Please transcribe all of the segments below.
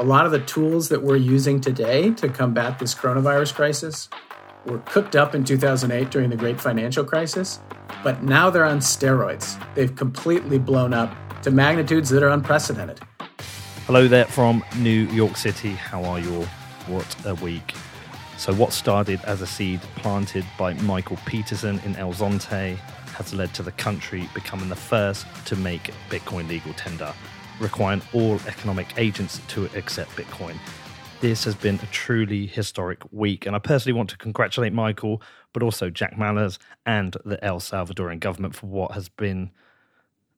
A lot of the tools that we're using today to combat this coronavirus crisis were cooked up in 2008 during the great financial crisis, but now they're on steroids. They've completely blown up to magnitudes that are unprecedented. Hello there from New York City. How are you? What a week. So, what started as a seed planted by Michael Peterson in El Zonte has led to the country becoming the first to make Bitcoin legal tender, requiring all economic agents to accept Bitcoin. This has been a truly historic week, and I personally want to congratulate Michael, but also Jack Mallers and the El Salvadorian government for what has been.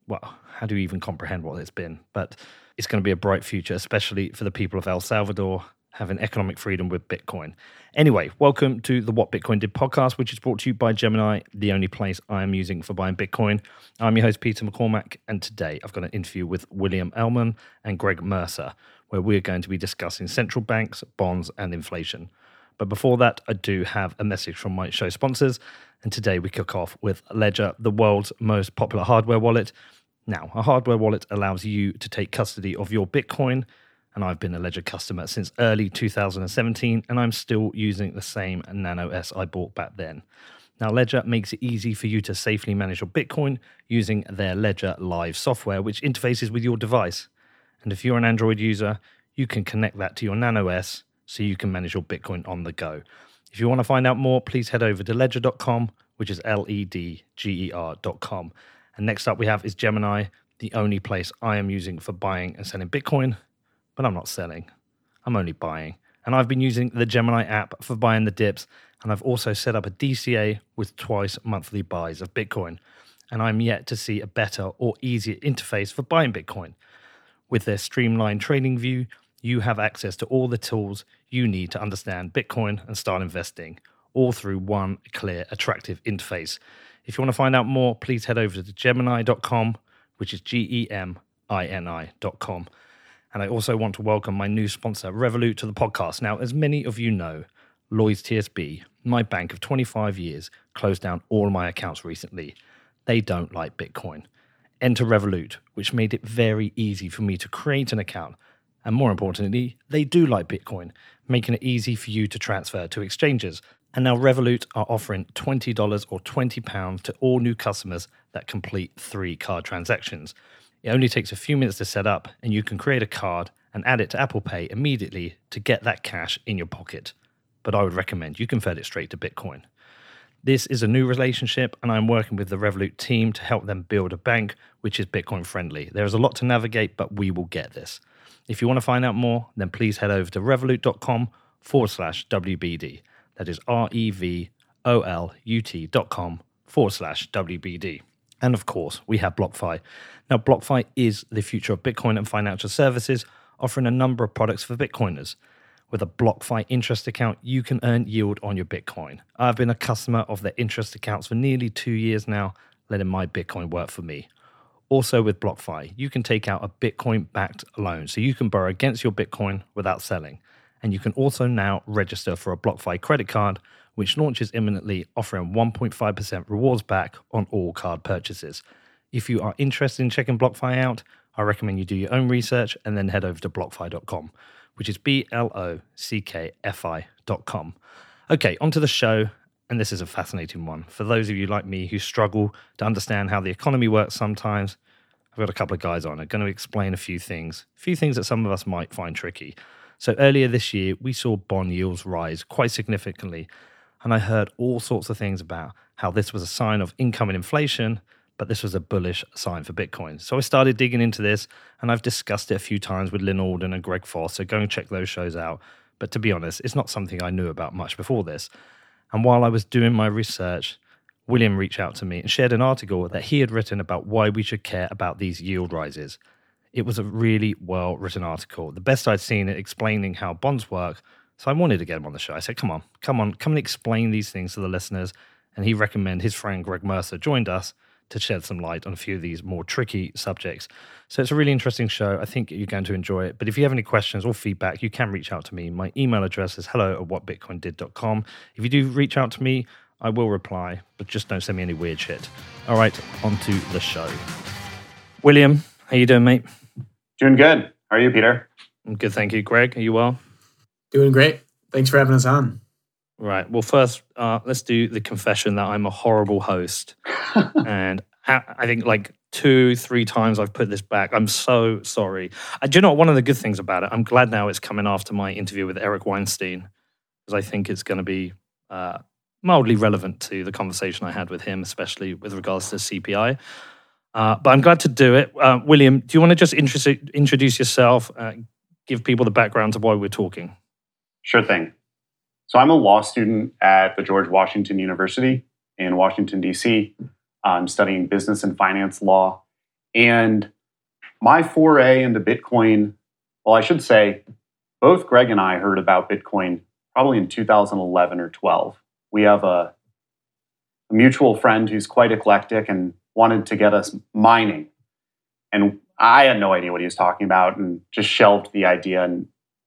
Well, how do you even comprehend what it's been? But it's going to be a bright future, especially for the people of El Salvador having economic freedom with Bitcoin. Anyway, welcome to the What Bitcoin Did podcast, which is brought to you by Gemini, the only place I am using for buying Bitcoin. I'm your host, Peter McCormack, and today I've got an interview with William Ellman and Greg Mercer, where we're going to be discussing central banks, bonds, and inflation. But before that, I do have a message from my show sponsors. And today we kick off with Ledger, the world's most popular hardware wallet. Now, a hardware wallet allows you to take custody of your Bitcoin and I've been a Ledger customer since early 2017, and I'm still using the same Nano S I bought back then. Now, Ledger makes it easy for you to safely manage your Bitcoin using their Ledger Live software, which interfaces with your device. And if you're an Android user, you can connect that to your Nano S so you can manage your Bitcoin on the go. If you want to find out more, please head over to ledger.com, which is L E D G E R.com. And next up, we have is Gemini, the only place I am using for buying and selling Bitcoin but I'm not selling. I'm only buying. And I've been using the Gemini app for buying the dips. And I've also set up a DCA with twice monthly buys of Bitcoin. And I'm yet to see a better or easier interface for buying Bitcoin. With their streamlined trading view, you have access to all the tools you need to understand Bitcoin and start investing, all through one clear, attractive interface. If you want to find out more, please head over to gemini.com, which is G E M I N I.com. And I also want to welcome my new sponsor, Revolut, to the podcast. Now, as many of you know, Lloyds TSB, my bank of 25 years, closed down all my accounts recently. They don't like Bitcoin. Enter Revolut, which made it very easy for me to create an account. And more importantly, they do like Bitcoin, making it easy for you to transfer to exchanges. And now Revolut are offering $20 or £20 to all new customers that complete three card transactions. It only takes a few minutes to set up, and you can create a card and add it to Apple Pay immediately to get that cash in your pocket. But I would recommend you convert it straight to Bitcoin. This is a new relationship, and I'm working with the Revolut team to help them build a bank which is Bitcoin friendly. There is a lot to navigate, but we will get this. If you want to find out more, then please head over to revolut.com forward slash WBD. That is R E V O L U T.com forward slash WBD. And of course, we have BlockFi. Now, BlockFi is the future of Bitcoin and financial services, offering a number of products for Bitcoiners. With a BlockFi interest account, you can earn yield on your Bitcoin. I've been a customer of their interest accounts for nearly two years now, letting my Bitcoin work for me. Also, with BlockFi, you can take out a Bitcoin backed loan, so you can borrow against your Bitcoin without selling. And you can also now register for a BlockFi credit card which launches imminently, offering 1.5% rewards back on all card purchases. If you are interested in checking BlockFi out, I recommend you do your own research and then head over to blockfi.com, which is B L O C K F I.com. Okay, onto the show. And this is a fascinating one. For those of you like me who struggle to understand how the economy works sometimes, I've got a couple of guys on. I'm going to explain a few things, a few things that some of us might find tricky. So, earlier this year, we saw bond yields rise quite significantly and I heard all sorts of things about how this was a sign of incoming inflation, but this was a bullish sign for Bitcoin. So I started digging into this, and I've discussed it a few times with Lyn Alden and Greg Foss. So go and check those shows out. But to be honest, it's not something I knew about much before this. And while I was doing my research, William reached out to me and shared an article that he had written about why we should care about these yield rises. It was a really well written article, the best I'd seen it explaining how bonds work so I wanted to get him on the show. I said, come on, come on, come and explain these things to the listeners. And he recommended his friend Greg Mercer joined us to shed some light on a few of these more tricky subjects. So it's a really interesting show. I think you're going to enjoy it. But if you have any questions or feedback, you can reach out to me. My email address is hello at whatbitcoindid.com. If you do reach out to me, I will reply, but just don't send me any weird shit. All right, on to the show. William, how you doing, mate? Doing good. How are you, Peter? I'm good, thank you. Greg, are you well? Doing great. Thanks for having us on. Right. Well, first, uh, let's do the confession that I'm a horrible host. and I think like two, three times I've put this back. I'm so sorry. Uh, do you know what? One of the good things about it, I'm glad now it's coming after my interview with Eric Weinstein, because I think it's going to be uh, mildly relevant to the conversation I had with him, especially with regards to CPI. Uh, but I'm glad to do it. Uh, William, do you want to just introduce yourself, uh, give people the background to why we're talking? Sure thing. So I'm a law student at the George Washington University in Washington, D.C. I'm studying business and finance law. And my foray into Bitcoin, well, I should say, both Greg and I heard about Bitcoin probably in 2011 or 12. We have a, a mutual friend who's quite eclectic and wanted to get us mining. And I had no idea what he was talking about and just shelved the idea. And,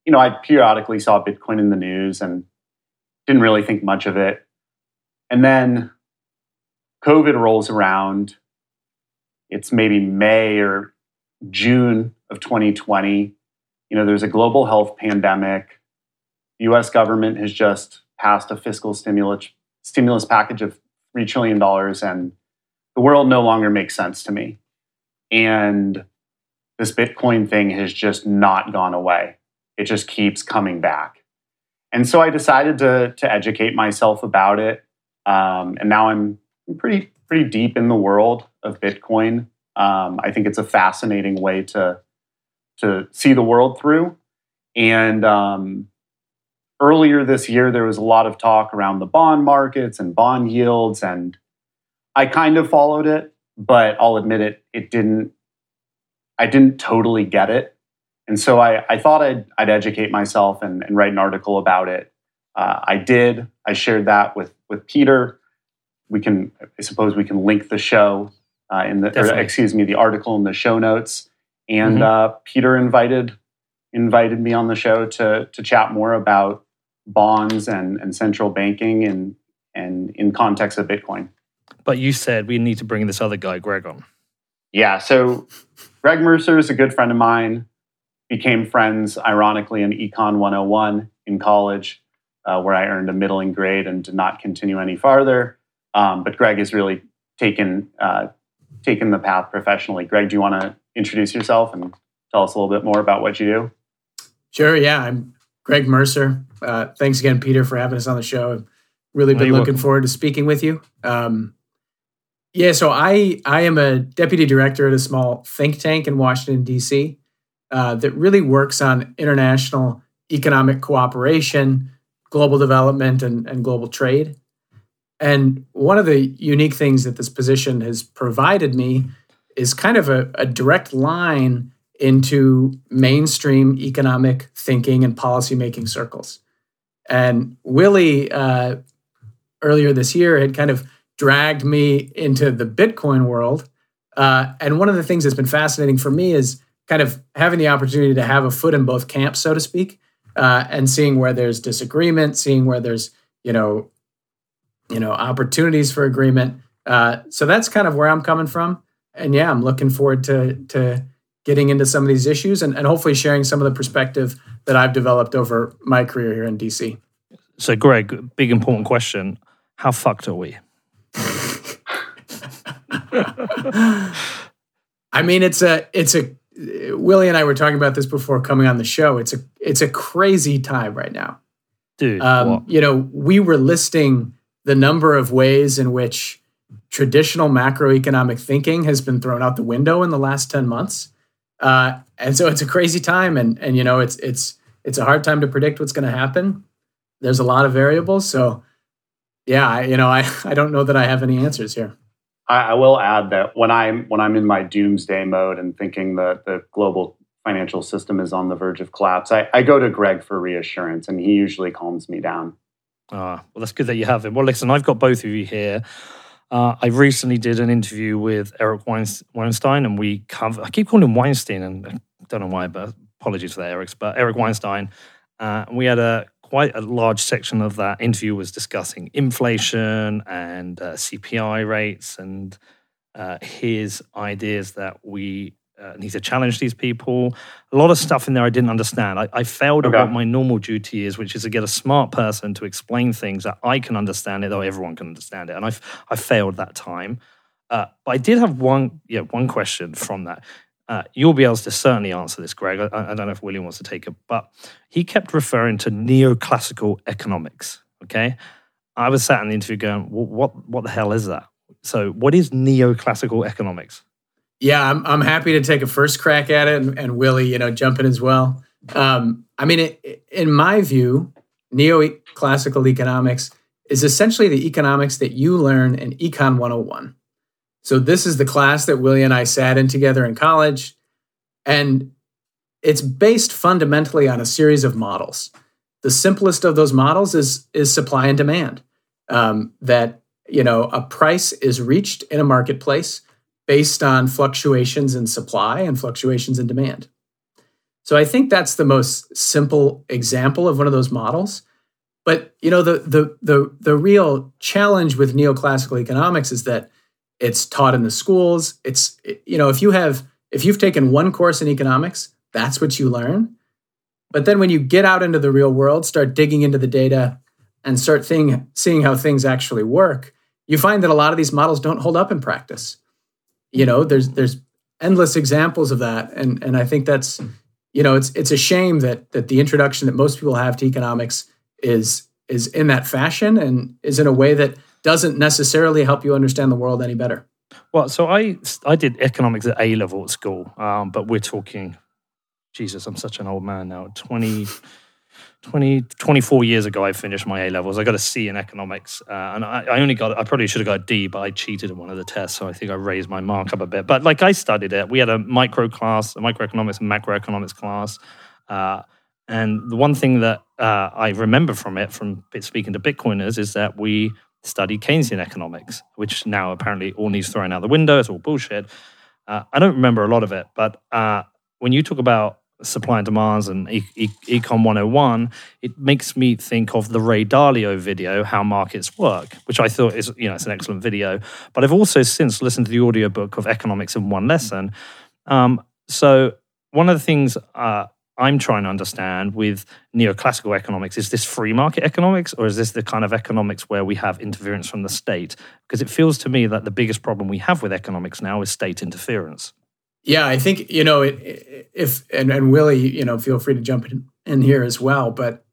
you know, I periodically saw Bitcoin in the news and didn't really think much of it. And then COVID rolls around. It's maybe May or June of 2020. You know, there's a global health pandemic. The US government has just passed a fiscal stimulus stimulus package of $3 trillion and the world no longer makes sense to me. And this Bitcoin thing has just not gone away. It just keeps coming back. And so I decided to, to educate myself about it. Um, and now I'm pretty pretty deep in the world of Bitcoin. Um, I think it's a fascinating way to to see the world through. And um, earlier this year, there was a lot of talk around the bond markets and bond yields, and I kind of followed it, but I'll admit it, it didn't. I didn't totally get it, and so I, I thought I'd, I'd educate myself and, and write an article about it. Uh, I did. I shared that with with Peter we can, I suppose, we can link the show uh, in the, or, excuse me, the article in the show notes. And mm-hmm. uh, Peter invited invited me on the show to to chat more about bonds and, and central banking and and in context of Bitcoin. But you said we need to bring this other guy, Greg, on. Yeah. So Greg Mercer is a good friend of mine. Became friends, ironically, in Econ 101 in college, uh, where I earned a middling grade and did not continue any farther. Um, but Greg has really taken uh, taken the path professionally. Greg, do you want to introduce yourself and tell us a little bit more about what you do? Sure. Yeah, I'm Greg Mercer. Uh, thanks again, Peter, for having us on the show. I've really been looking welcome. forward to speaking with you. Um, yeah, so I I am a deputy director at a small think tank in Washington D.C. Uh, that really works on international economic cooperation, global development, and, and global trade. And one of the unique things that this position has provided me is kind of a, a direct line into mainstream economic thinking and policymaking circles. And Willie, uh, earlier this year, had kind of dragged me into the Bitcoin world. Uh, and one of the things that's been fascinating for me is kind of having the opportunity to have a foot in both camps, so to speak, uh, and seeing where there's disagreement, seeing where there's you know you know opportunities for agreement. Uh, so that's kind of where I'm coming from, and yeah, I'm looking forward to to getting into some of these issues and, and hopefully sharing some of the perspective that I've developed over my career here in DC. So, Greg, big important question: How fucked are we? I mean, it's a it's a Willie and I were talking about this before coming on the show. It's a it's a crazy time right now, dude. Um, you know, we were listing the number of ways in which traditional macroeconomic thinking has been thrown out the window in the last 10 months. Uh, and so it's a crazy time and and you know it's it's it's a hard time to predict what's going to happen. There's a lot of variables, so yeah, I, you know, I, I don't know that I have any answers here. I, I will add that when I'm when I'm in my doomsday mode and thinking that the global financial system is on the verge of collapse, I, I go to Greg for reassurance, and he usually calms me down. Ah, well, that's good that you have him. Well, listen, I've got both of you here. Uh, I recently did an interview with Eric Weinstein, and we cover. I keep calling him Weinstein, and I don't know why, but apologies for that, Eric's. But Eric Weinstein, uh, we had a quite a large section of that interview was discussing inflation and uh, CPI rates and uh, his ideas that we uh, need to challenge these people. A lot of stuff in there I didn't understand. I, I failed okay. at what my normal duty is, which is to get a smart person to explain things that I can understand it, though everyone can understand it. And I I failed that time. Uh, but I did have one yeah one question from that. Uh, you'll be able to certainly answer this, Greg. I, I, don't know if William wants to take it, but he kept referring to neoclassical economics. Okay, I was sat in the interview going, well, "What what the hell is that?" So, what is neoclassical economics? Yeah, I'm, I'm happy to take a first crack at it, and, and Willie, you know, jump in as well. Um, I mean, it, in my view, neoclassical economics is essentially the economics that you learn in Econ 101. So this is the class that Willie and I sat in together in college, and it's based fundamentally on a series of models. The simplest of those models is is supply and demand. Um, that you know a price is reached in a marketplace based on fluctuations in supply and fluctuations in demand. So I think that's the most simple example of one of those models. But you know the the the the real challenge with neoclassical economics is that it's taught in the schools. It's you know if you have if you've taken one course in economics, that's what you learn. But then when you get out into the real world, start digging into the data and start seeing seeing how things actually work, you find that a lot of these models don't hold up in practice you know there's there's endless examples of that and and i think that's you know it's it's a shame that that the introduction that most people have to economics is is in that fashion and is in a way that doesn't necessarily help you understand the world any better well so i i did economics at a level at school um, but we're talking jesus i'm such an old man now 20 20, 24 years ago, I finished my A levels. I got a C in economics, uh, and I, I, only got. I probably should have got a D, but I cheated in one of the tests, so I think I raised my mark up a bit. But like I studied it. We had a micro class, a microeconomics and macroeconomics class, uh, and the one thing that uh, I remember from it, from speaking to Bitcoiners, is that we studied Keynesian economics, which now apparently all needs thrown out the window. It's all bullshit. Uh, I don't remember a lot of it, but uh, when you talk about supply and demands and e- e- econ 101 it makes me think of the ray dalio video how markets work which i thought is you know it's an excellent video but i've also since listened to the audiobook of economics in one lesson um, so one of the things uh, i'm trying to understand with neoclassical economics is this free market economics or is this the kind of economics where we have interference from the state because it feels to me that the biggest problem we have with economics now is state interference yeah, I think you know if and and Willie, you know, feel free to jump in, in here as well. But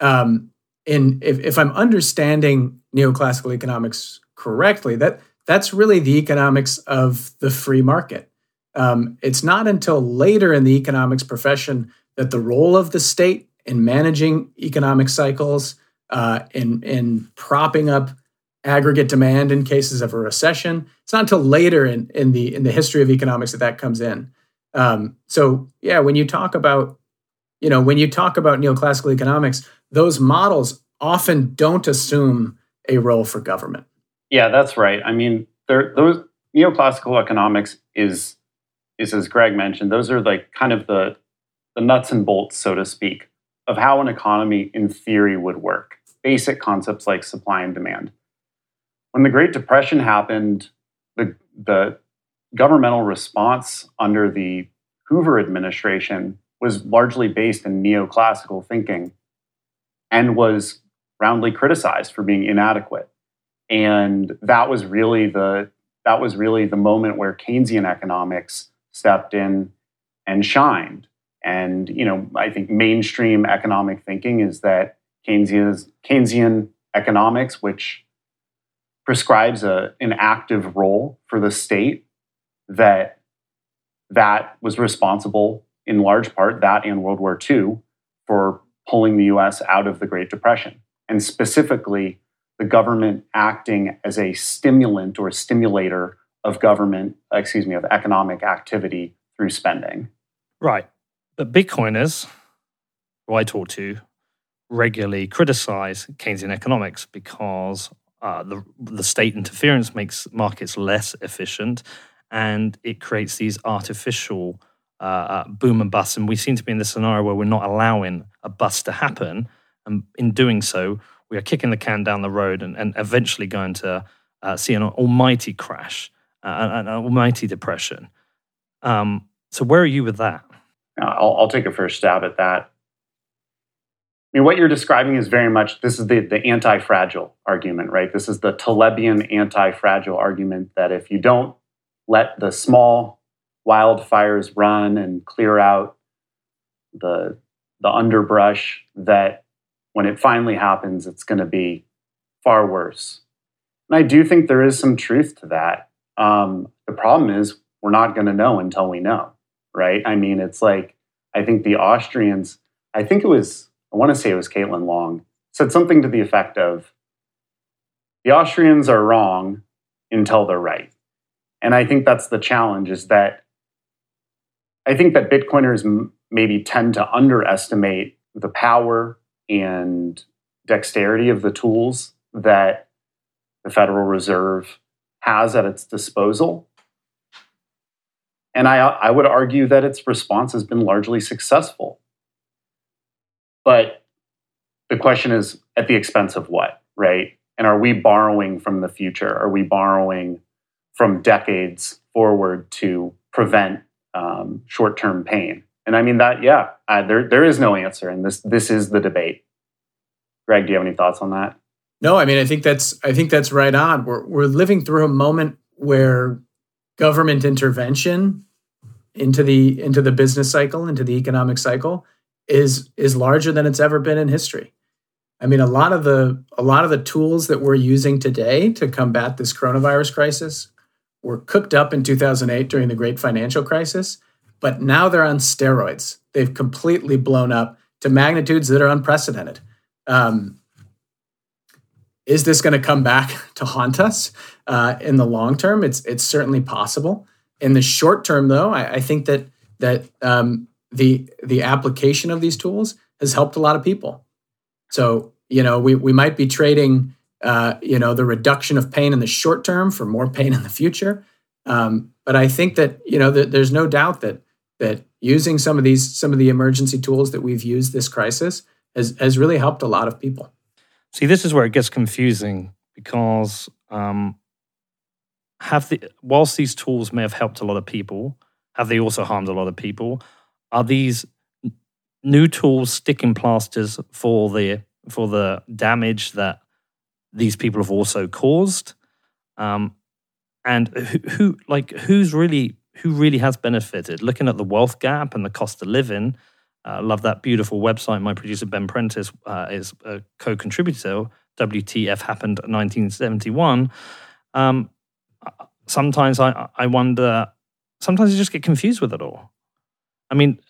um, in if, if I'm understanding neoclassical economics correctly, that that's really the economics of the free market. Um, it's not until later in the economics profession that the role of the state in managing economic cycles, uh, in in propping up aggregate demand in cases of a recession. It's not until later in, in the in the history of economics that that comes in. Um, so yeah, when you talk about you know when you talk about neoclassical economics, those models often don't assume a role for government. Yeah, that's right. I mean, there, those neoclassical economics is is as Greg mentioned, those are like kind of the the nuts and bolts, so to speak, of how an economy in theory would work. Basic concepts like supply and demand when the Great Depression happened, the, the governmental response under the Hoover administration was largely based in neoclassical thinking and was roundly criticized for being inadequate. And that was really the that was really the moment where Keynesian economics stepped in and shined. And you know, I think mainstream economic thinking is that Keynesian Keynesian economics, which prescribes a, an active role for the state that that was responsible in large part that and World War II for pulling the US out of the Great Depression. And specifically the government acting as a stimulant or stimulator of government excuse me of economic activity through spending. Right but bitcoiners who I talk to regularly criticize Keynesian economics because uh, the, the state interference makes markets less efficient and it creates these artificial uh, uh, boom and bust. And we seem to be in this scenario where we're not allowing a bust to happen. And in doing so, we are kicking the can down the road and, and eventually going to uh, see an almighty crash, uh, an, an, almighty depression. Um, So where are you with that? I'll, I'll take a first stab at that. I mean, what you're describing is very much this is the, the anti fragile argument, right? This is the Talebian anti fragile argument that if you don't let the small wildfires run and clear out the, the underbrush, that when it finally happens, it's going to be far worse. And I do think there is some truth to that. Um, the problem is we're not going to know until we know, right? I mean, it's like I think the Austrians, I think it was, I want to say it was Caitlin Long, said something to the effect of the Austrians are wrong until they're right. And I think that's the challenge is that I think that Bitcoiners m- maybe tend to underestimate the power and dexterity of the tools that the Federal Reserve has at its disposal. And I, I would argue that its response has been largely successful. But the question is at the expense of what, right? And are we borrowing from the future? Are we borrowing from decades forward to prevent um, short-term pain? And I mean that, yeah, there there is no answer, and this this is the debate. Greg, do you have any thoughts on that? No, I mean I think that's I think that's right on. We're we're living through a moment where government intervention into the into the business cycle, into the economic cycle is is larger than it's ever been in history. I mean a lot of the a lot of the tools that we're using today to combat this coronavirus crisis were cooked up in 2008 during the great financial crisis, but now they're on steroids. They've completely blown up to magnitudes that are unprecedented. Um, is this going to come back to haunt us uh, in the long term? It's it's certainly possible. In the short term, though, I, I think that that um, the the application of these tools has helped a lot of people. So you know, we we might be trading uh, you know the reduction of pain in the short term for more pain in the future. Um, but I think that you know there's no doubt that that using some of these some of the emergency tools that we've used this crisis has has really helped a lot of people. See, this is where it gets confusing because um, have the whilst these tools may have helped a lot of people, have they also harmed a lot of people? Are these new tools sticking plasters for the for the damage that these people have also caused? Um, and who, who like who's really who really has benefited? Looking at the wealth gap and the cost of living, uh, love that beautiful website. My producer Ben Prentice uh, is a co-contributor. WTF happened 1971. Um, sometimes I, I wonder. Sometimes I just get confused with it all. I mean,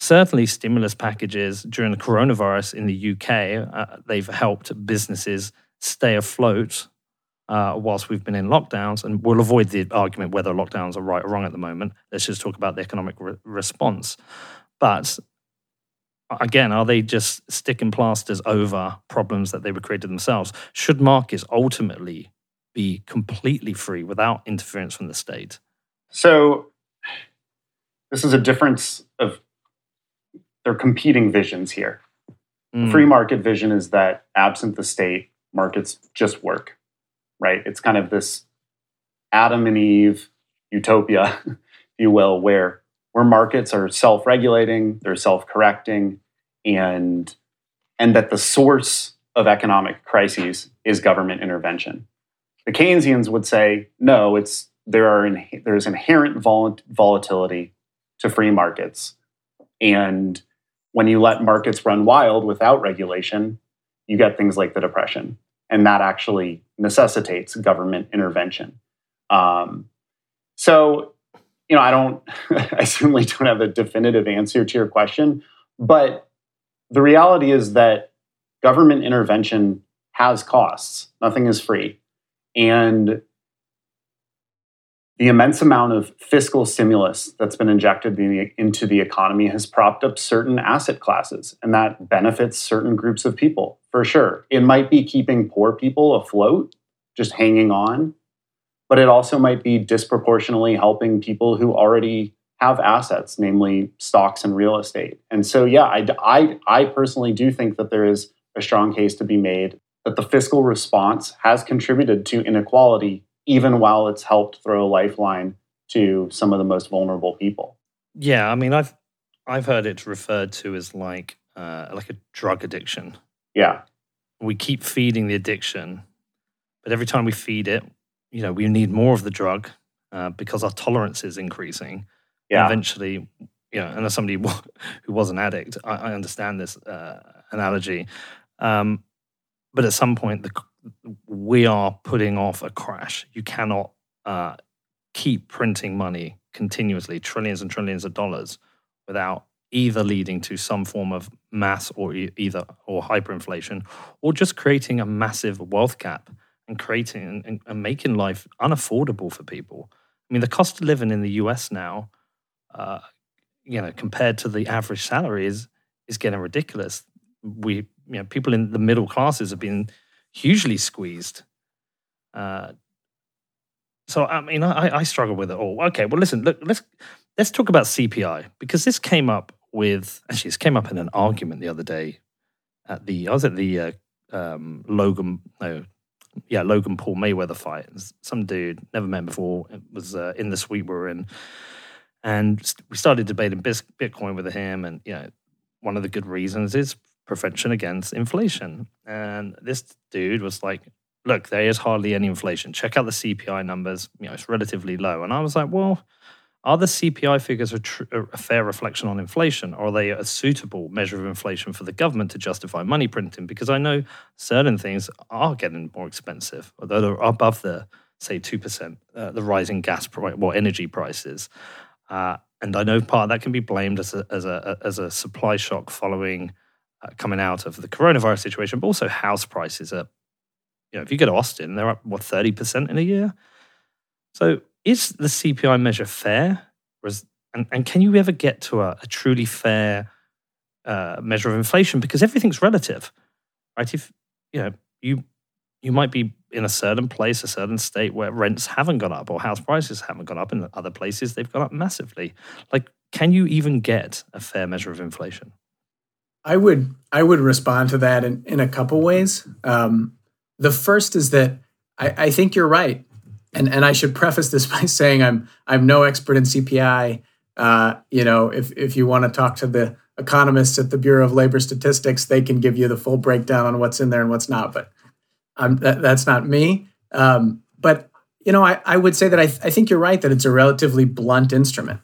certainly stimulus packages during the coronavirus in the UK, uh, they've helped businesses stay afloat uh, whilst we've been in lockdowns. And we'll avoid the argument whether lockdowns are right or wrong at the moment. Let's just talk about the economic re- response. But again, are they just sticking plasters over problems that they were created themselves? Should markets ultimately be completely free without interference from the state? So, this is a difference of they're competing visions here. Mm. Free market vision is that absent the state, markets just work, right? It's kind of this Adam and Eve utopia, if you will, where where markets are self-regulating, they're self-correcting, and and that the source of economic crises is government intervention. The Keynesians would say, no, it's there are in, there's inherent vol- volatility to free markets, and when you let markets run wild without regulation, you get things like the depression, and that actually necessitates government intervention. Um, so you know, I don't, I certainly don't have a definitive answer to your question, but the reality is that government intervention has costs. Nothing is free. And the immense amount of fiscal stimulus that's been injected into the economy has propped up certain asset classes, and that benefits certain groups of people for sure. It might be keeping poor people afloat, just hanging on, but it also might be disproportionately helping people who already have assets, namely stocks and real estate. And so, yeah, I, I, I personally do think that there is a strong case to be made that the fiscal response has contributed to inequality, even while it's helped throw a lifeline to some of the most vulnerable people. Yeah, I mean, I've I've heard it referred to as like uh, like a drug addiction. Yeah. We keep feeding the addiction, but every time we feed it, you know, we need more of the drug uh, because our tolerance is increasing. Yeah. And eventually, you know, and as somebody who was an addict, I, I understand this uh, analogy. Um, but at some point, the, we are putting off a crash. You cannot uh, keep printing money continuously, trillions and trillions of dollars, without either leading to some form of mass or either or hyperinflation, or just creating a massive wealth gap and creating and, and, making life unaffordable for people. I mean, the cost of living in the U.S. now, uh, you know, compared to the average salary is is getting ridiculous. We, you know, people in the middle classes have been hugely squeezed. Uh, so I mean, I, I struggle with it all. Okay, well, listen, look, let's let's talk about CPI because this came up with actually this came up in an argument the other day at the I was at the uh, um, Logan no yeah Logan Paul Mayweather fight. Some dude never met before it was uh, in the suite we were in, and we started debating Bitcoin with him. And you know, one of the good reasons is prevention against inflation. And this dude was like, "Look, there is hardly any inflation. Check out the CPI numbers. You know, it's relatively low." And I was like, "Well." Are the CPI figures a, tr- a, fair reflection on inflation, or are they a suitable measure of inflation for the government to justify money printing? Because I know certain things are getting more expensive, although they're above the say two percent, uh, the rising gas price, well, energy prices, uh, and I know part of that can be blamed as a as a as a supply shock following uh, coming out of the coronavirus situation, but also house prices are, you know, if you go to Austin, they're up what thirty percent in a year. So is the CPI measure fair? And, and, can you ever get to a, a truly fair uh, measure of inflation? Because everything's relative, right? If you know you you might be in a certain place, a certain state where rents haven't gone up or house prices haven't gone up, in other places they've gone up massively. Like, can you even get a fair measure of inflation? I would I would respond to that in, in a couple ways. Um, the first is that I, I think you're right and and I should preface this by saying I'm I'm no expert in CPI. Uh, you know, if if you want to talk to the economists at the Bureau of Labor Statistics, they can give you the full breakdown on what's in there and what's not. But that, that's not me. Um, but you know, I, I would say that I, I think you're right that it's a relatively blunt instrument,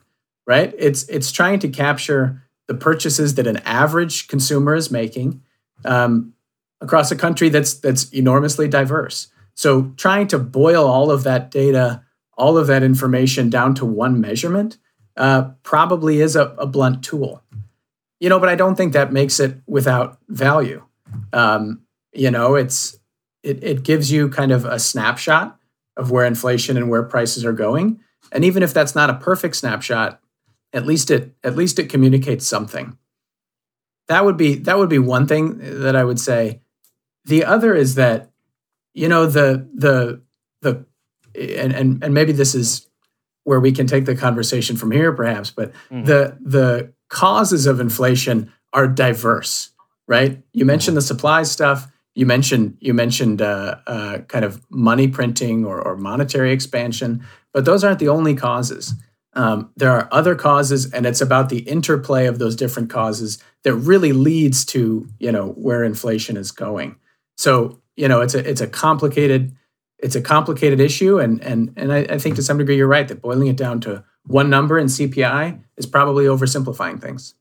right? It's it's trying to capture the purchases that an average consumer is making um, across a country that's that's enormously diverse. So trying to boil all of that data, all of that information down to one measurement uh, probably is a, a, blunt tool. You know, but I don't think that makes it without value. Um, you know, it's it, it gives you kind of a snapshot of where inflation and where prices are going. And even if that's not a perfect snapshot, at least it at least it communicates something. That would be that would be one thing that I would say. The other is that you know the the the and and, and maybe this is where we can take the conversation from here perhaps but mm-hmm. the the causes of inflation are diverse right you mentioned the supply stuff you mentioned you mentioned uh, uh, kind of money printing or, or, monetary expansion but those aren't the only causes um, there are other causes and it's about the interplay of those different causes that really leads to you know where inflation is going so you know, it's a it's a complicated it's a complicated issue, and and and I, I think to some degree you're right that boiling it down to one number in CPI is probably oversimplifying things.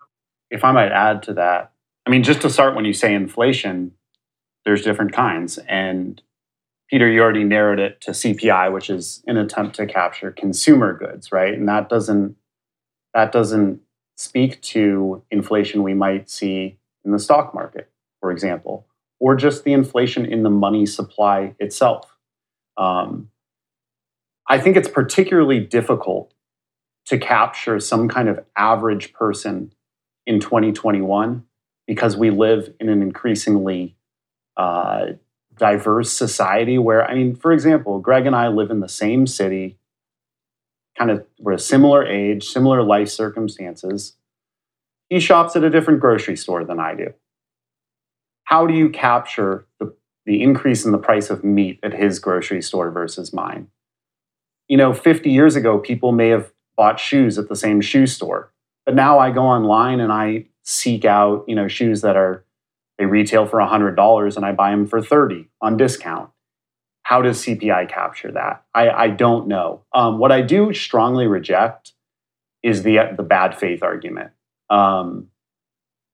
If I might add to that, I mean, just to start, when you say inflation, there's different kinds, and Peter, you already narrowed it to CPI, which is an attempt to capture consumer goods, right? And that doesn't that doesn't speak to inflation we might see in the stock market, for example or just the inflation in the money supply itself. Um, I think it's particularly difficult to capture some kind of average person in 2021 because we live in an increasingly uh, diverse society where, I mean, for example, Greg and I live in the same city, kind of, we're a similar age, similar life circumstances. He shops at a different grocery store than I do how do you capture the, the increase in the price of meat at his grocery store versus mine? You know, 50 years ago, people may have bought shoes at the same shoe store. But now I go online and I seek out, you know, shoes that are they retail for $100 and I buy them for 30 on discount. How does CPI capture that? I, I don't know. Um, what I do strongly reject is the the bad faith argument. Um,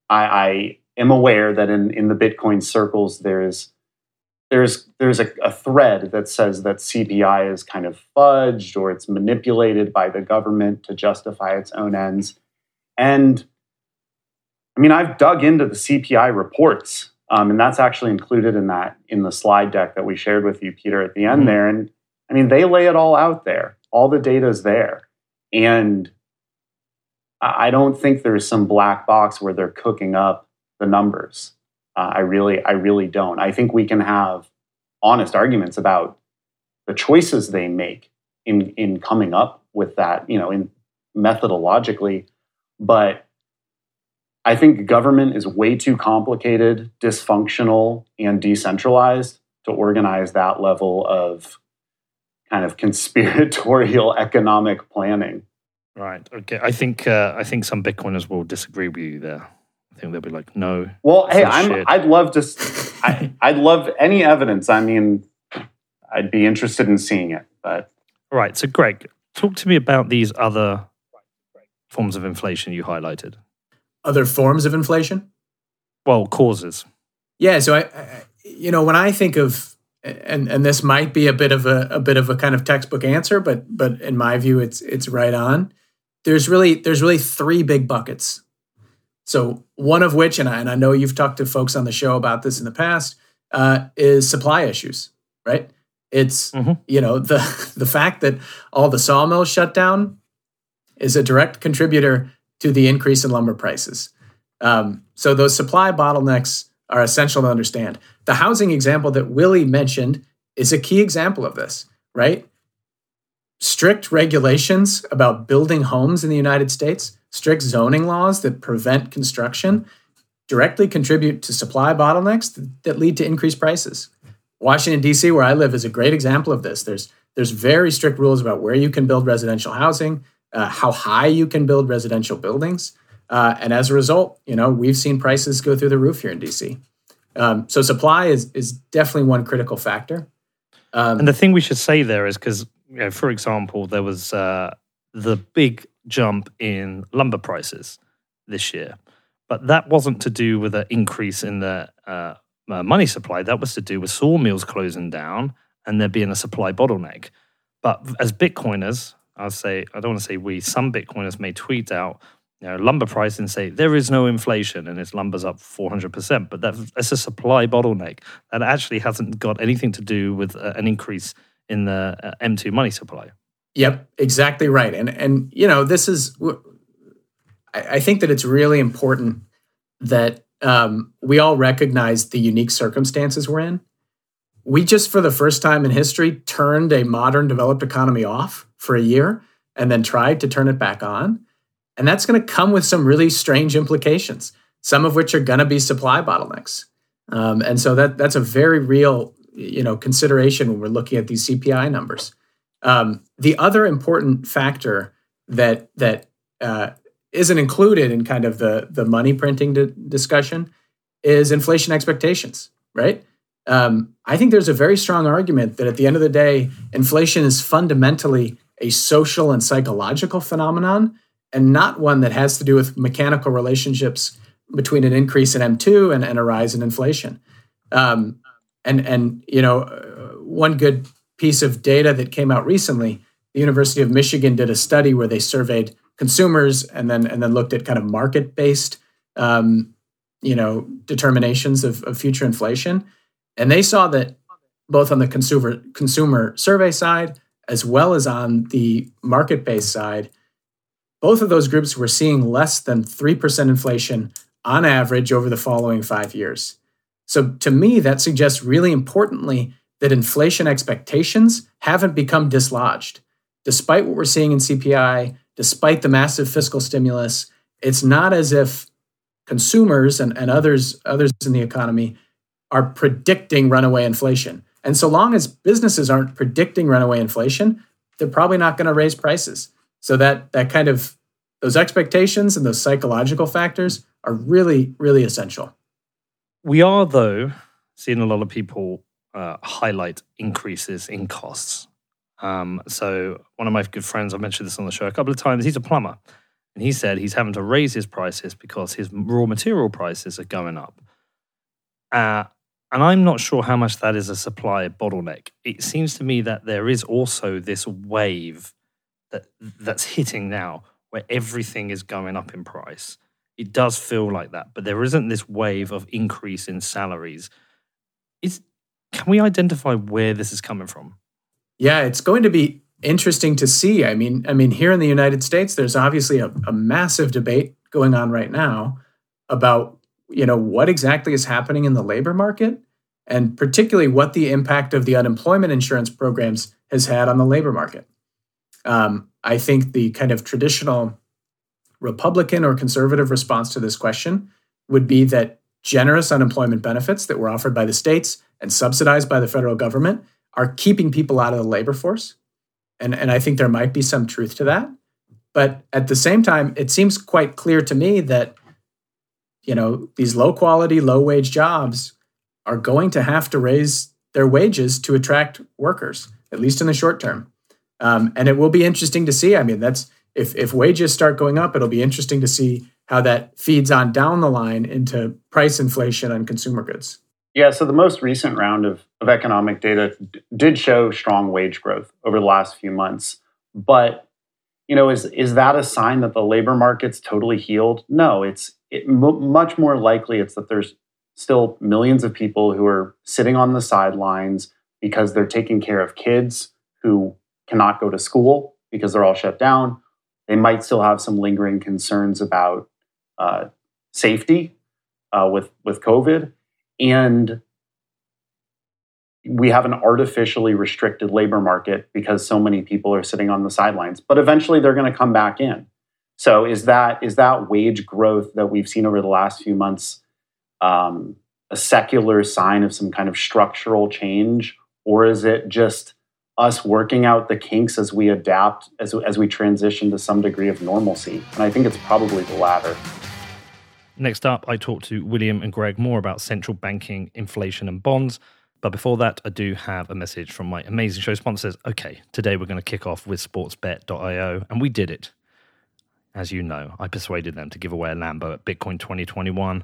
I, I am aware that in, in the Bitcoin circles there's there's there's a, a, thread that says that CPI is kind of fudged or it's manipulated by the government to justify its own ends. And I mean, I've dug into the CPI reports, um, and that's actually included in that in the slide deck that we shared with you, Peter, at the end mm-hmm. there. And I mean, they lay it all out there. All the data is there, and I don't think there's some black box where they're cooking up the numbers. Uh, I really, I really don't. I think we can have honest arguments about the choices they make in in coming up with that, you know, in methodologically. But I think government is way too complicated, dysfunctional, and decentralized to organize that level of kind of conspiratorial economic planning. Right. Okay. I think uh, I think some Bitcoiners will disagree with you there. I think they'll be like, no. Well, hey, I'm. Shit. I'd love to. I, I'd love any evidence. I mean, I'd be interested in seeing it. But right. So, Greg, talk to me about these other forms of inflation you highlighted. Other forms of inflation? Well, causes. Yeah. So I, I you know, when I think of and and this might be a bit of a, a bit of a kind of textbook answer, but but in my view, it's it's right on. There's really there's really three big buckets so one of which, and I, and I know you've talked to folks on the show about this in the past, uh, is supply issues, right? It's mm-hmm. you know the the fact that all the sawmills shut down is a direct contributor to the increase in lumber prices. Um, so those supply bottlenecks are essential to understand. The housing example that Willie mentioned is a key example of this, right? Strict regulations about building homes in the United States strict zoning laws that prevent construction directly contribute to supply bottlenecks that lead to increased prices. Washington D.C., where I live, is a great example of this. There's there's very strict rules about where you can build residential housing, uh, how high you can build residential buildings, uh, and as a result, you know we've seen prices go through the roof here in D.C. Um, so supply is is definitely one critical factor. Um, and the thing we should say there is because, you know, for example, there was uh, the big jump in lumber prices this year. But that wasn't to do with an increase in the uh, uh, money supply. That was to do with sawmills closing down and there being a supply bottleneck. But as Bitcoiners, I'll say, I don't want to say we, some Bitcoiners may tweet out, you know, lumber price and say there is no inflation and its lumber's up 400%. But that, that's a supply bottleneck. That actually hasn't got anything to do with uh, an increase in the uh, M2 money supply. Yep, exactly right. And and you know, this is I think that it's really important that um, we all recognize the unique circumstances we're in. We just, for the first time in history, turned a modern developed economy off for a year and then tried to turn it back on. And that's going to come with some really strange implications, some of which are going to be supply bottlenecks. Um, and so that that's a very real, you know, consideration when we're looking at these CPI numbers. Um, the other important factor that that uh, not included in kind of the the money printing di- discussion is inflation expectations, right? Um, I think there's a very strong argument that at the end of the day, inflation is fundamentally a social and psychological phenomenon, and not one that has to do with mechanical relationships between an increase in M2 and, and a rise in inflation. Um, and and you know, uh, one good piece of data that came out recently. The University of Michigan did a study where they surveyed consumers and then and then looked at kind of market based um, you know determinations of, of future inflation, and they saw that both on the consumer consumer survey side as well as on the market based side, both of those groups were seeing less than 3% inflation on average over the following five years. So to me, that suggests really importantly that inflation expectations haven't become dislodged. Despite what we're seeing in CPI, despite the massive fiscal stimulus, it's not as if consumers and, and others, others in the economy are predicting runaway inflation. And so long as businesses aren't predicting runaway inflation, they're probably not going to raise prices. So that that kind of those expectations and those psychological factors are really, really essential. We are, though, seeing a lot of people uh, highlight increases in costs. Um, so, one of my good friends, I mentioned this on the show a couple of times, he's a plumber. And he said he's having to raise his prices because his raw material prices are going up. Uh, and I'm not sure how much that is a supply bottleneck. It seems to me that there is also this wave that that's hitting now where everything is going up in price. It does feel like that, but there isn't this wave of increase in salaries. Is can we identify where this is coming from? Yeah, it's going to be interesting to see. I mean, I mean, here in the United States, there's obviously a, a massive debate going on right now about you know what exactly is happening in the labor market and particularly what the impact of the unemployment insurance programs has had on the labor market. Um, i think the kind of traditional republican or conservative response to this question would be that generous unemployment benefits that were offered by the states and subsidized by the federal government are keeping people out of the labor force. And, and i think there might be some truth to that. But at the same time it seems quite clear to me that you know, these low quality, low wage jobs are going to have to raise their wages to attract workers, at least in the short term. Um, and it will be interesting to see. I mean, that's if if wages start going up, it'll be interesting to see how that feeds on down the line into price inflation on consumer goods. Yeah, so the most recent round of, of economic data d- did show strong wage growth over the last few months. But, you know, is is that a sign that the labor market's totally healed? No, it's it, m- much more likely it's that there's still millions of people who are sitting on the sidelines because they're taking care of kids who cannot go to school because they're all shut down. They might still have some lingering concerns about uh, safety uh, with with COVID, and we have an artificially restricted labor market because so many people are sitting on the sidelines. But eventually, they're going to come back in. So is that is that wage growth that we've seen over the last few months um, a secular sign of some kind of structural change, or is it just us working out the kinks as we adapt, as, as we transition to some degree of normalcy? And I think it's probably the latter. Next up, I talk to William and Greg more about central banking, inflation, and bonds. But before that, I do have a message from my amazing show sponsors. Okay, today we're going to kick off with sportsbet.io, and we did it as you know, I persuaded them to give away a Lambo at Bitcoin 2021,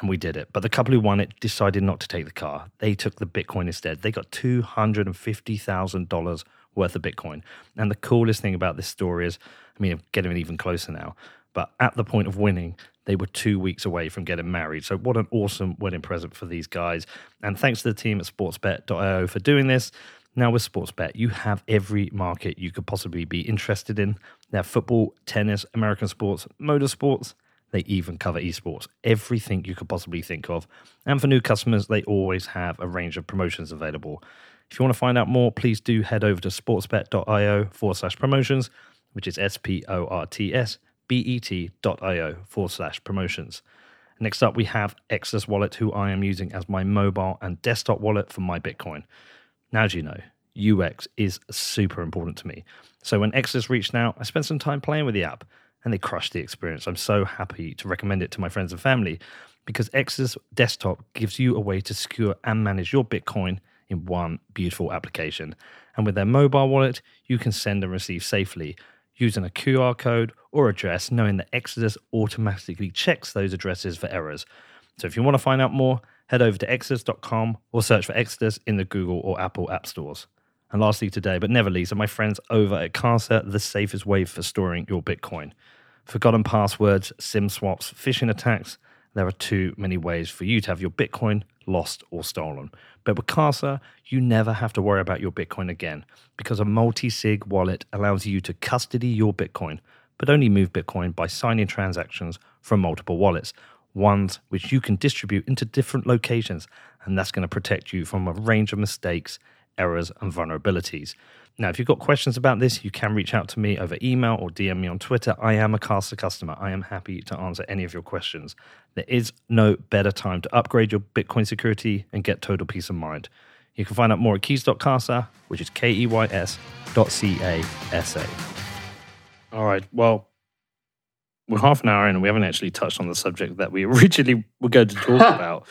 and we did it. But the couple who won it decided not to take the car. They took the Bitcoin instead. They got $250,000 worth of Bitcoin. And the coolest thing about this story is, I mean, I'm getting even closer now, but at the point of winning, they were two weeks away from getting married. So, what an awesome wedding present for these guys. And thanks to the team at sportsbet.io for doing this. Now, with Sportsbet, you have every market you could possibly be interested in. They have football, tennis, American sports, motorsports. They even cover esports, everything you could possibly think of. And for new customers, they always have a range of promotions available. If you want to find out more, please do head over to sportsbet.io forward slash promotions, which is S P O R T S B E T.io forward slash promotions. Next up, we have Exodus Wallet, who I am using as my mobile and desktop wallet for my Bitcoin. Now, as you know, UX is super important to me. So when Exodus reached out, I spent some time playing with the app and they crushed the experience. I'm so happy to recommend it to my friends and family because Exodus Desktop gives you a way to secure and manage your Bitcoin in one beautiful application. And with their mobile wallet, you can send and receive safely using a QR code or address, knowing that Exodus automatically checks those addresses for errors. So if you want to find out more, head over to exodus.com or search for Exodus in the Google or Apple app stores. And lastly, today, but never least, are my friends over at Casa, the safest way for storing your Bitcoin. Forgotten passwords, SIM swaps, phishing attacks, there are too many ways for you to have your Bitcoin lost or stolen. But with Casa, you never have to worry about your Bitcoin again because a multi sig wallet allows you to custody your Bitcoin, but only move Bitcoin by signing transactions from multiple wallets ones which you can distribute into different locations, and that's going to protect you from a range of mistakes, errors, and vulnerabilities. Now, if you've got questions about this, you can reach out to me over email or DM me on Twitter. I am a Casa customer. I am happy to answer any of your questions. There is no better time to upgrade your Bitcoin security and get total peace of mind. You can find out more at keys.casa, which is K E Y S dot C A S A. All right. Well, we're half an hour in and we haven't actually touched on the subject that we originally were going to talk about,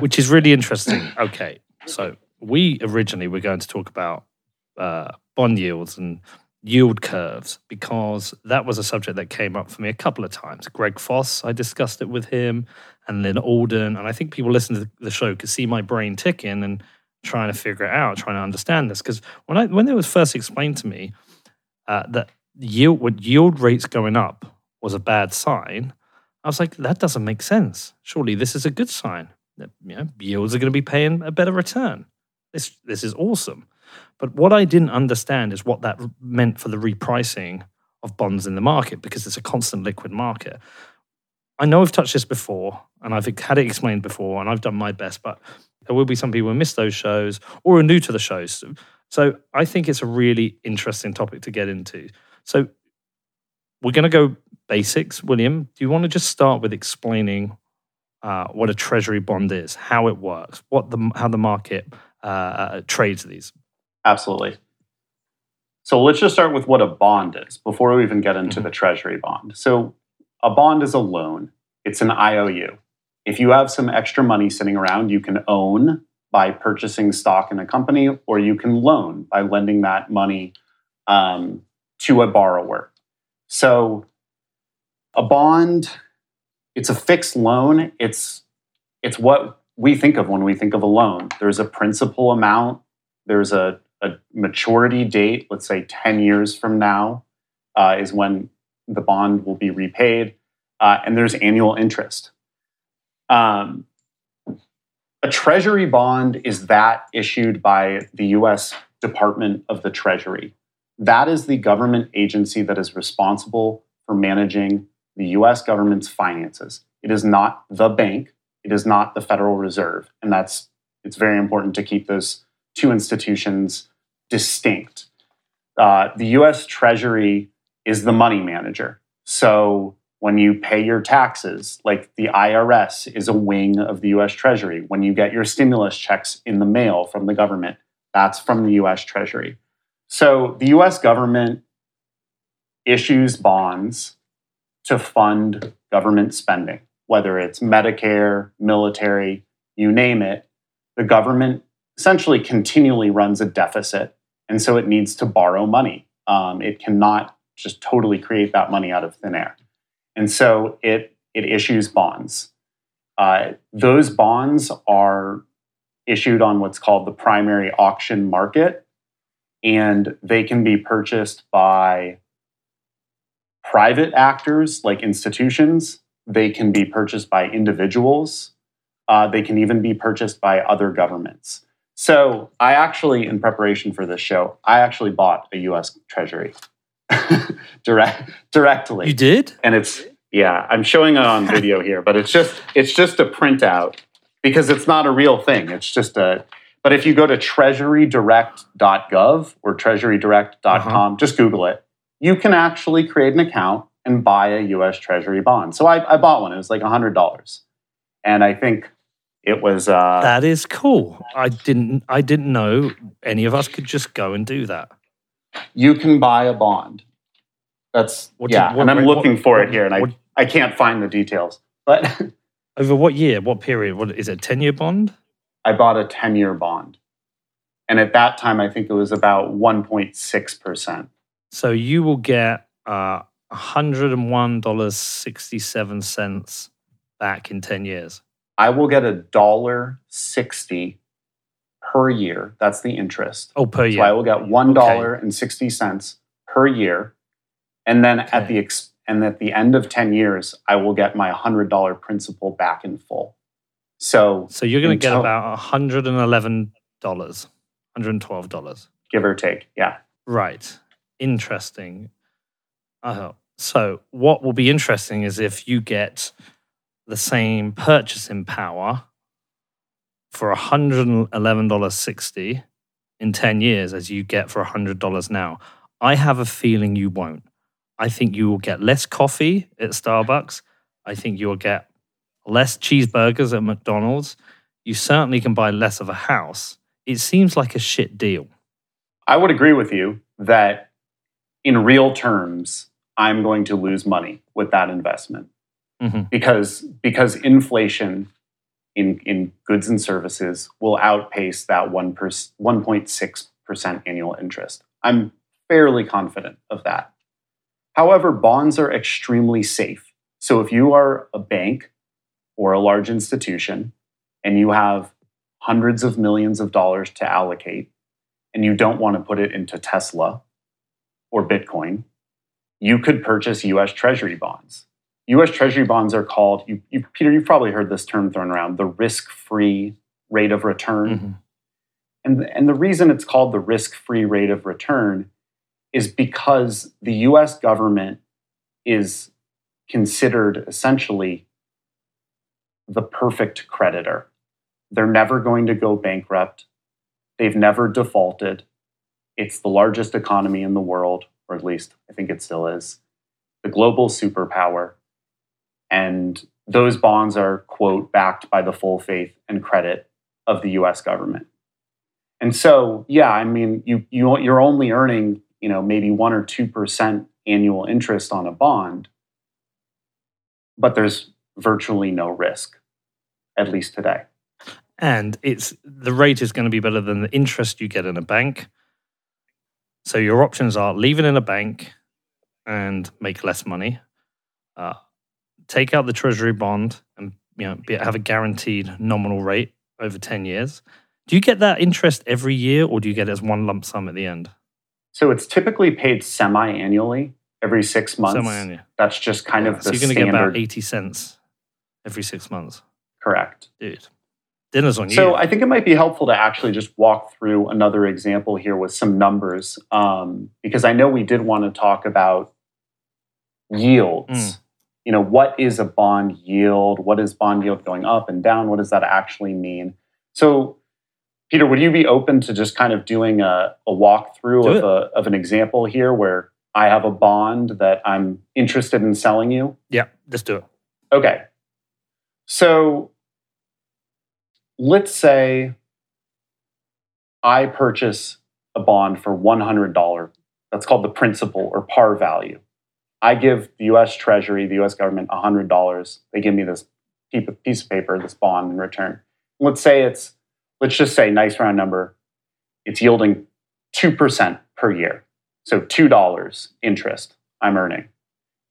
which is really interesting. Okay, so we originally were going to talk about uh, bond yields and yield curves because that was a subject that came up for me a couple of times. Greg Foss, I discussed it with him, and Lyn Alden, and I think people listening to the show could see my brain ticking and trying to figure it out, trying to understand this. Because when I when it was first explained to me uh, that yield with yield rates going up was a bad sign, I was like, that doesn't make sense. Surely this is a good sign. That you know, yields are going to be paying a better return. This this is awesome. But what I didn't understand is what that meant for the repricing of bonds in the market because it's a constant liquid market. I know I've touched this before and I've had it explained before and I've done my best, but there will be some people who miss those shows or are new to the shows. So I think it's a really interesting topic to get into. So we're going to go basics. William, do you want to just start with explaining uh, what a treasury bond is, how it works, what the how the market uh, uh trades these? Absolutely. So let's just start with what a bond is before we even get into mm-hmm. the treasury bond. So a bond is a loan, it's an IOU. If you have some extra money sitting around, you can own by purchasing stock in a company, or you can loan by lending that money um, to a borrower. So a bond, it's a fixed loan. It's it's what we think of when we think of a loan. There's a principal amount. There's a a maturity date, let's say 10 years from now, uh, is when the bond will be repaid, uh, and there's annual interest. Um, a treasury bond is that issued by the US Department of the Treasury. That is the government agency that is responsible for managing the US government's finances. It is not the bank, it is not the Federal Reserve, and that's it's very important to keep those two institutions distinct. Uh, the US Treasury is the money manager. So when you pay your taxes, like the IRS is a wing of the US Treasury. When you get your stimulus checks in the mail from the government, that's from the US Treasury. So the US government issues bonds to fund government spending, whether it's Medicare, military, you name it. The government essentially continually runs a deficit. And so it needs to borrow money. Um, it cannot just totally create that money out of thin air. And so it, it issues bonds. Uh, those bonds are issued on what's called the primary auction market, and they can be purchased by private actors like institutions. They can be purchased by individuals. Uh, they can even be purchased by other governments. So I actually, in preparation for this show, I actually bought a U.S. Treasury direct directly. You did, and it's yeah. I'm showing it on video here, but it's just it's just a printout because it's not a real thing. It's just a. But if you go to treasurydirect.gov or treasurydirect.com, uh-huh. just Google it. You can actually create an account and buy a U.S. Treasury bond. So I, I bought one. It was like hundred dollars, and I think it was uh, that is cool. I didn't I didn't know any of us could just go and do that. You can buy a bond. That's what yeah, did, what, and I'm looking what, for what, it here, and I I can't find the details. But over what year? What period? What is it? Ten year bond? I bought a ten year bond, and at that time, I think it was about one point six percent. So you will get uh, hundred and one dollars sixty seven cents back in ten years. I will get a dollar sixty per year. That's the interest. Oh, per year. So I will get one dollar and sixty cents per year, and then okay. at the ex- and at the end of ten years, I will get my hundred dollar principal back in full. So, so you're going to get about hundred and eleven dollars, hundred and twelve dollars, give or take. Yeah. Right. Interesting. Uh, so, what will be interesting is if you get the same purchasing power for $111.60 in 10 years as you get for $100 now. I have a feeling you won't. I think you will get less coffee at Starbucks. I think you will get less cheeseburgers at McDonald's. You certainly can buy less of a house. It seems like a shit deal. I would agree with you that in real terms, I'm going to lose money with that investment Mhm. because because inflation in in goods and services will outpace that one per, 1.6 percent annual interest. I'm fairly confident of that. However, bonds are extremely safe. So if you are a bank or a large institution and you have hundreds of millions of dollars to allocate and you don't want to put it into Tesla or Bitcoin, you could purchase US Treasury bonds. US Treasury bonds are called, you, you, Peter, you've probably heard this term thrown around, the risk free rate of return. Mhm. And, and the reason it's called the risk free rate of return is because the US government is considered essentially the perfect creditor. They're never going to go bankrupt. They've never defaulted. It's the largest economy in the world, or at least I think it still is, the global superpower. And those bonds are, quote, backed by the full faith and credit of the US government. And so, yeah, I mean, you, you, you're only earning, you know, maybe one or 2% annual interest on a bond, but there's virtually no risk, at least today. and it's the rate is going to be better than the interest you get in a bank. So your options are leave it in a bank and make less money, uh, take out the treasury bond and you know be, have a guaranteed nominal rate over ten years. Do you get that interest every year, or do you get it as one lump sum at the end? So it's typically paid semi annually, every six months. Semi-annual. That's just kind Yeah, of so the you're going to get about eighty cents every six months, Correct. dude. Dinner's on you. So I think it might be helpful to actually just walk through another example here with some numbers, um, because I know we did want to talk about yields. Mm. You know, what is a bond yield? What is bond yield going up and down? What does that actually mean? So, Peter, would you be open to just kind of doing a, a walkthrough Do of, a, of an example here where I have a bond that I'm interested in selling you? yeah, let's do it. Okay. So let's say I purchase a bond for $100. That's called the principal or par value. I give the US Treasury, the US government, $100. They give me this piece of paper, this bond in return. Let's say it's, let's just say, nice round number, it's yielding 2% per year. So $2 interest I'm earning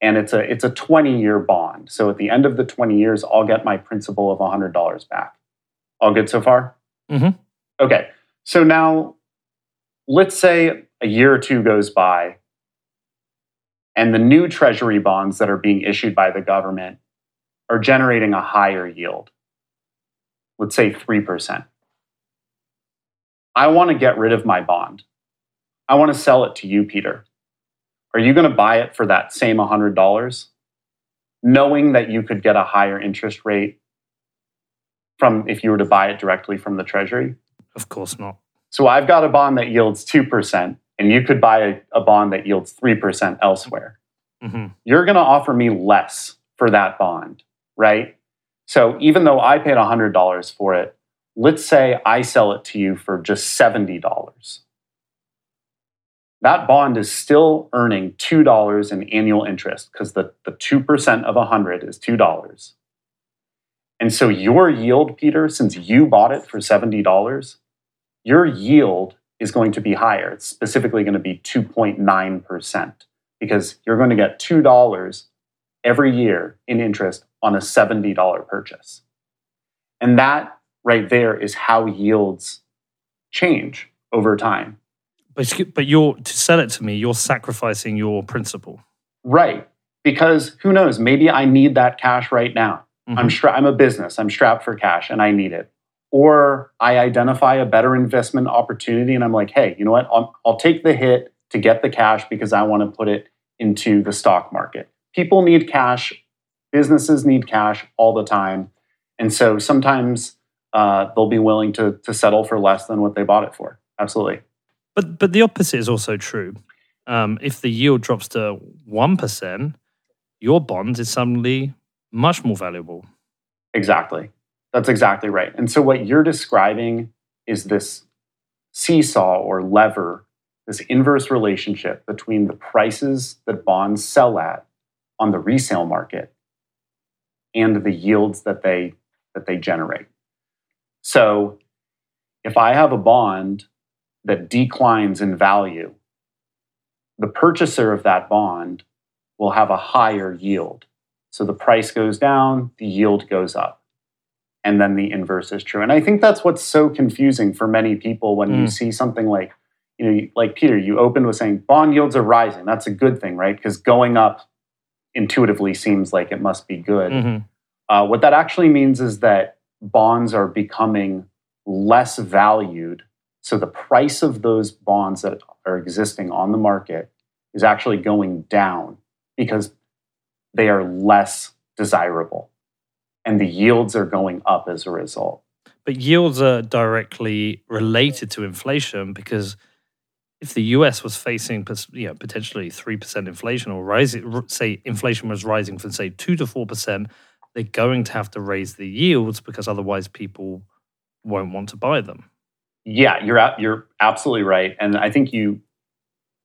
and it's a it's a 20 year bond. So at the end of the 20 years, I'll get my principal of $100 back. All good so far? Mhm. Okay. So now let's say a year or two goes by and the new treasury bonds that are being issued by the government are generating a higher yield. Let's say 3%. I want to get rid of my bond. I want to sell it to you, Peter are you going to buy it for that same $100 knowing that you could get a higher interest rate from if you were to buy it directly from the treasury? Of course not. so i've got a bond that yields 2% and you could buy a, a bond that yields 3% elsewhere. Hmm you're going to offer me less for that bond right? So even though i paid $100 for it let's say i sell it to you for just $70 that bond is still earning $2 in annual interest because the, the 2% of 100 is $2. And so your yield, Peter, since you bought it for $70, your yield is going to be higher. It's specifically going to be 2.9% because you're going to get $2 every year in interest on a $70 purchase. And that right there is how yields change over time. But but you're to sell it to me. You're sacrificing your principal. Right. Because who knows, maybe I need that cash right now. I'm Mhm. stra- I'm a business, I'm strapped for cash and I need it. Or I identify a better investment opportunity and I'm like, hey, you know what? I'll, I'll take the hit to get the cash because I want to put it into the stock market. People need cash, businesses need cash all the time. And so sometimes uh, they'll be willing to, to settle for less than what they bought it for. Absolutely. But but the opposite is also true. Um, if the yield drops to one percent, your bond is suddenly much more valuable. Exactly. That's exactly right. And so what you're describing is this seesaw or lever this inverse relationship between the prices that bonds sell at on the resale market and the yields that they that they generate. So if I have a bond that declines in value, the purchaser of that bond will have a higher yield. So the price goes down, the yield goes up. And then the inverse is true. And I think that's what's so confusing for many people when mm. you see something like, you know, like Peter, you opened with saying bond yields are rising. That's a good thing, right? Because going up intuitively seems like it must be good. Mm-hmm. Uh, what that actually means is that bonds are becoming less valued. So the price of those bonds that are existing on the market is actually going down because they are less desirable. And the yields are going up as a result. But yields are directly related to inflation because if the US was facing you know, potentially 3% inflation or rising, say inflation was rising from, say, 2 to 4%, they're going to have to raise the yields because otherwise people won't want to buy them. Yeah, you're you're absolutely right, and I think you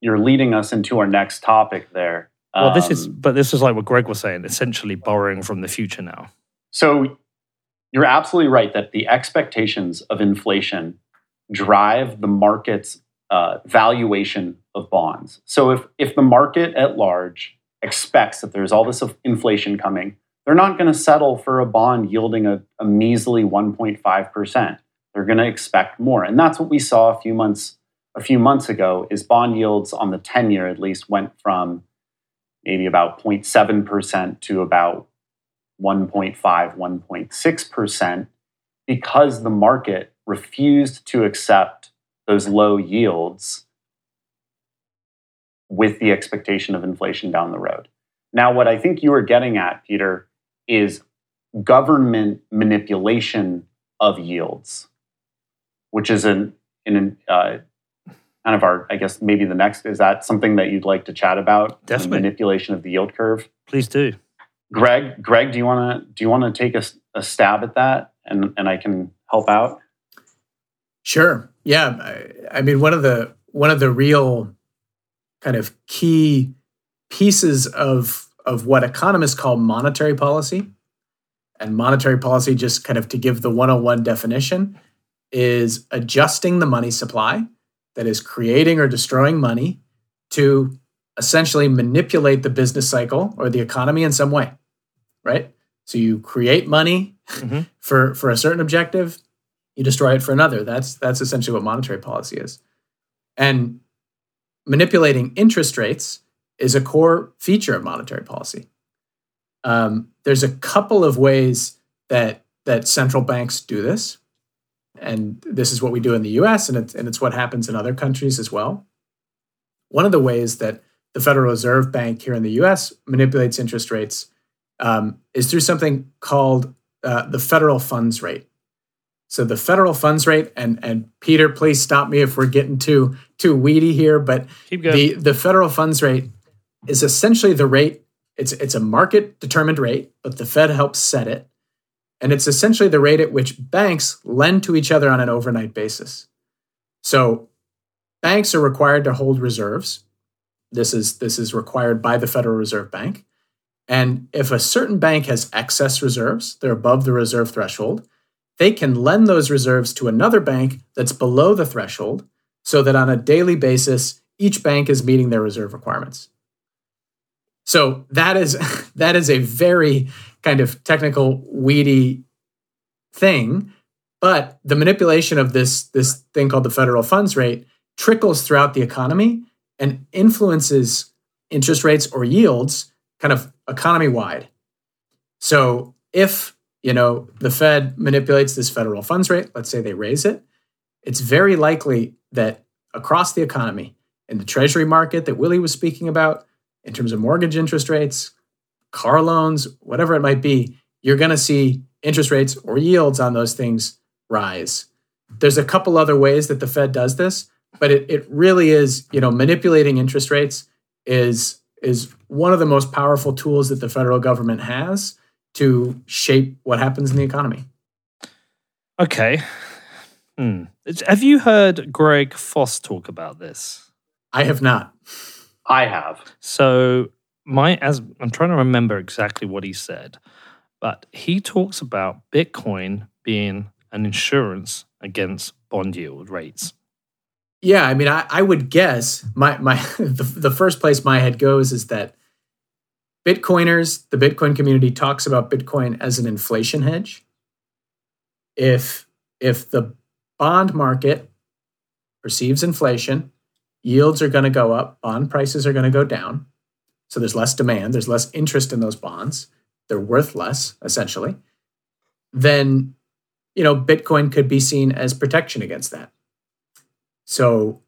you're leading us into our next topic there. Well, this is, um, but this is like what Greg was saying, essentially borrowing from the future now. So you're absolutely right that the expectations of inflation drive the market's uh, valuation of bonds. So if if the market at large expects that there's all this inflation coming, they're not going to settle for a bond yielding a, a measly 1.5%. They're going to expect more. And that's what we saw a few months a few months ago is bond yields on the 10 year at least went from maybe about 0.7% to about 1.5 1.6% because the market refused to accept those low yields with the expectation of inflation down the road. Now, what I think you are getting at, Peter, is government manipulation of yields, which is an, an uh, kind of our, I guess maybe the next, is that something that you'd like to chat about? Definitely. manipulation of the yield curve? Please do. Greg, Greg, do you want to do you want to take a, a stab at that, and and I can help out? Sure. Yeah. I, I mean, one of the one of the real kind of key pieces of of what economists call monetary policy. And monetary policy, just kind of to give the 101 definition, is adjusting the money supply that is creating or destroying money to essentially manipulate the business cycle or the economy in some way, right? So you create money mm-hmm. for, for a certain objective, you destroy it for another. That's, that's essentially what monetary policy is. And manipulating interest rates is a core feature of monetary policy. Um, there's a couple of ways that that central banks do this, and this is what we do in the U.S. and it's, and it's what happens in other countries as well. One of the ways that the Federal Reserve Bank here in the U.S. manipulates interest rates um, is through something called uh, the federal funds rate. So the federal funds rate, and and Peter, please stop me if we're getting too too weedy here, but the the federal funds rate is essentially the rate. It's it's a market determined rate, but the Fed helps set it, and it's essentially the rate at which banks lend to each other on an overnight basis. So, banks are required to hold reserves. This is this is required by the Federal Reserve Bank. And if a certain bank has excess reserves, they're above the reserve threshold, they can lend those reserves to another bank that's below the threshold so that on a daily basis, each bank is meeting their reserve requirements. So that is that is a very kind of technical, weedy thing. But the manipulation of this this thing called the federal funds rate trickles throughout the economy and influences interest rates or yields kind of economy wide. So if you know the Fed manipulates this federal funds rate, let's say they raise it, it's very likely that across the economy, in the treasury market that Willie was speaking about, in terms of mortgage interest rates, car loans, whatever it might be, you're going to see interest rates or yields on those things rise. There's a couple other ways that the Fed does this, but it, it really is, you know, manipulating interest rates is is one of the most powerful tools that the federal government has to shape what happens in the economy. Okay. Hmm. Have you heard Greg Foss talk about this? I have not. I have. So my as I'm trying to remember exactly what he said, but he talks about Bitcoin being an insurance against bond yield rates. Yeah, I mean, I, I would guess my my the, the first place my head goes is that Bitcoiners, the Bitcoin community talks about Bitcoin as an inflation hedge. If if the bond market perceives inflation, yields are going to go up, bond prices are going to go down. So there's less demand, there's less interest in those bonds. They're worth less, essentially. Then, you know, Bitcoin could be seen as protection against that. So,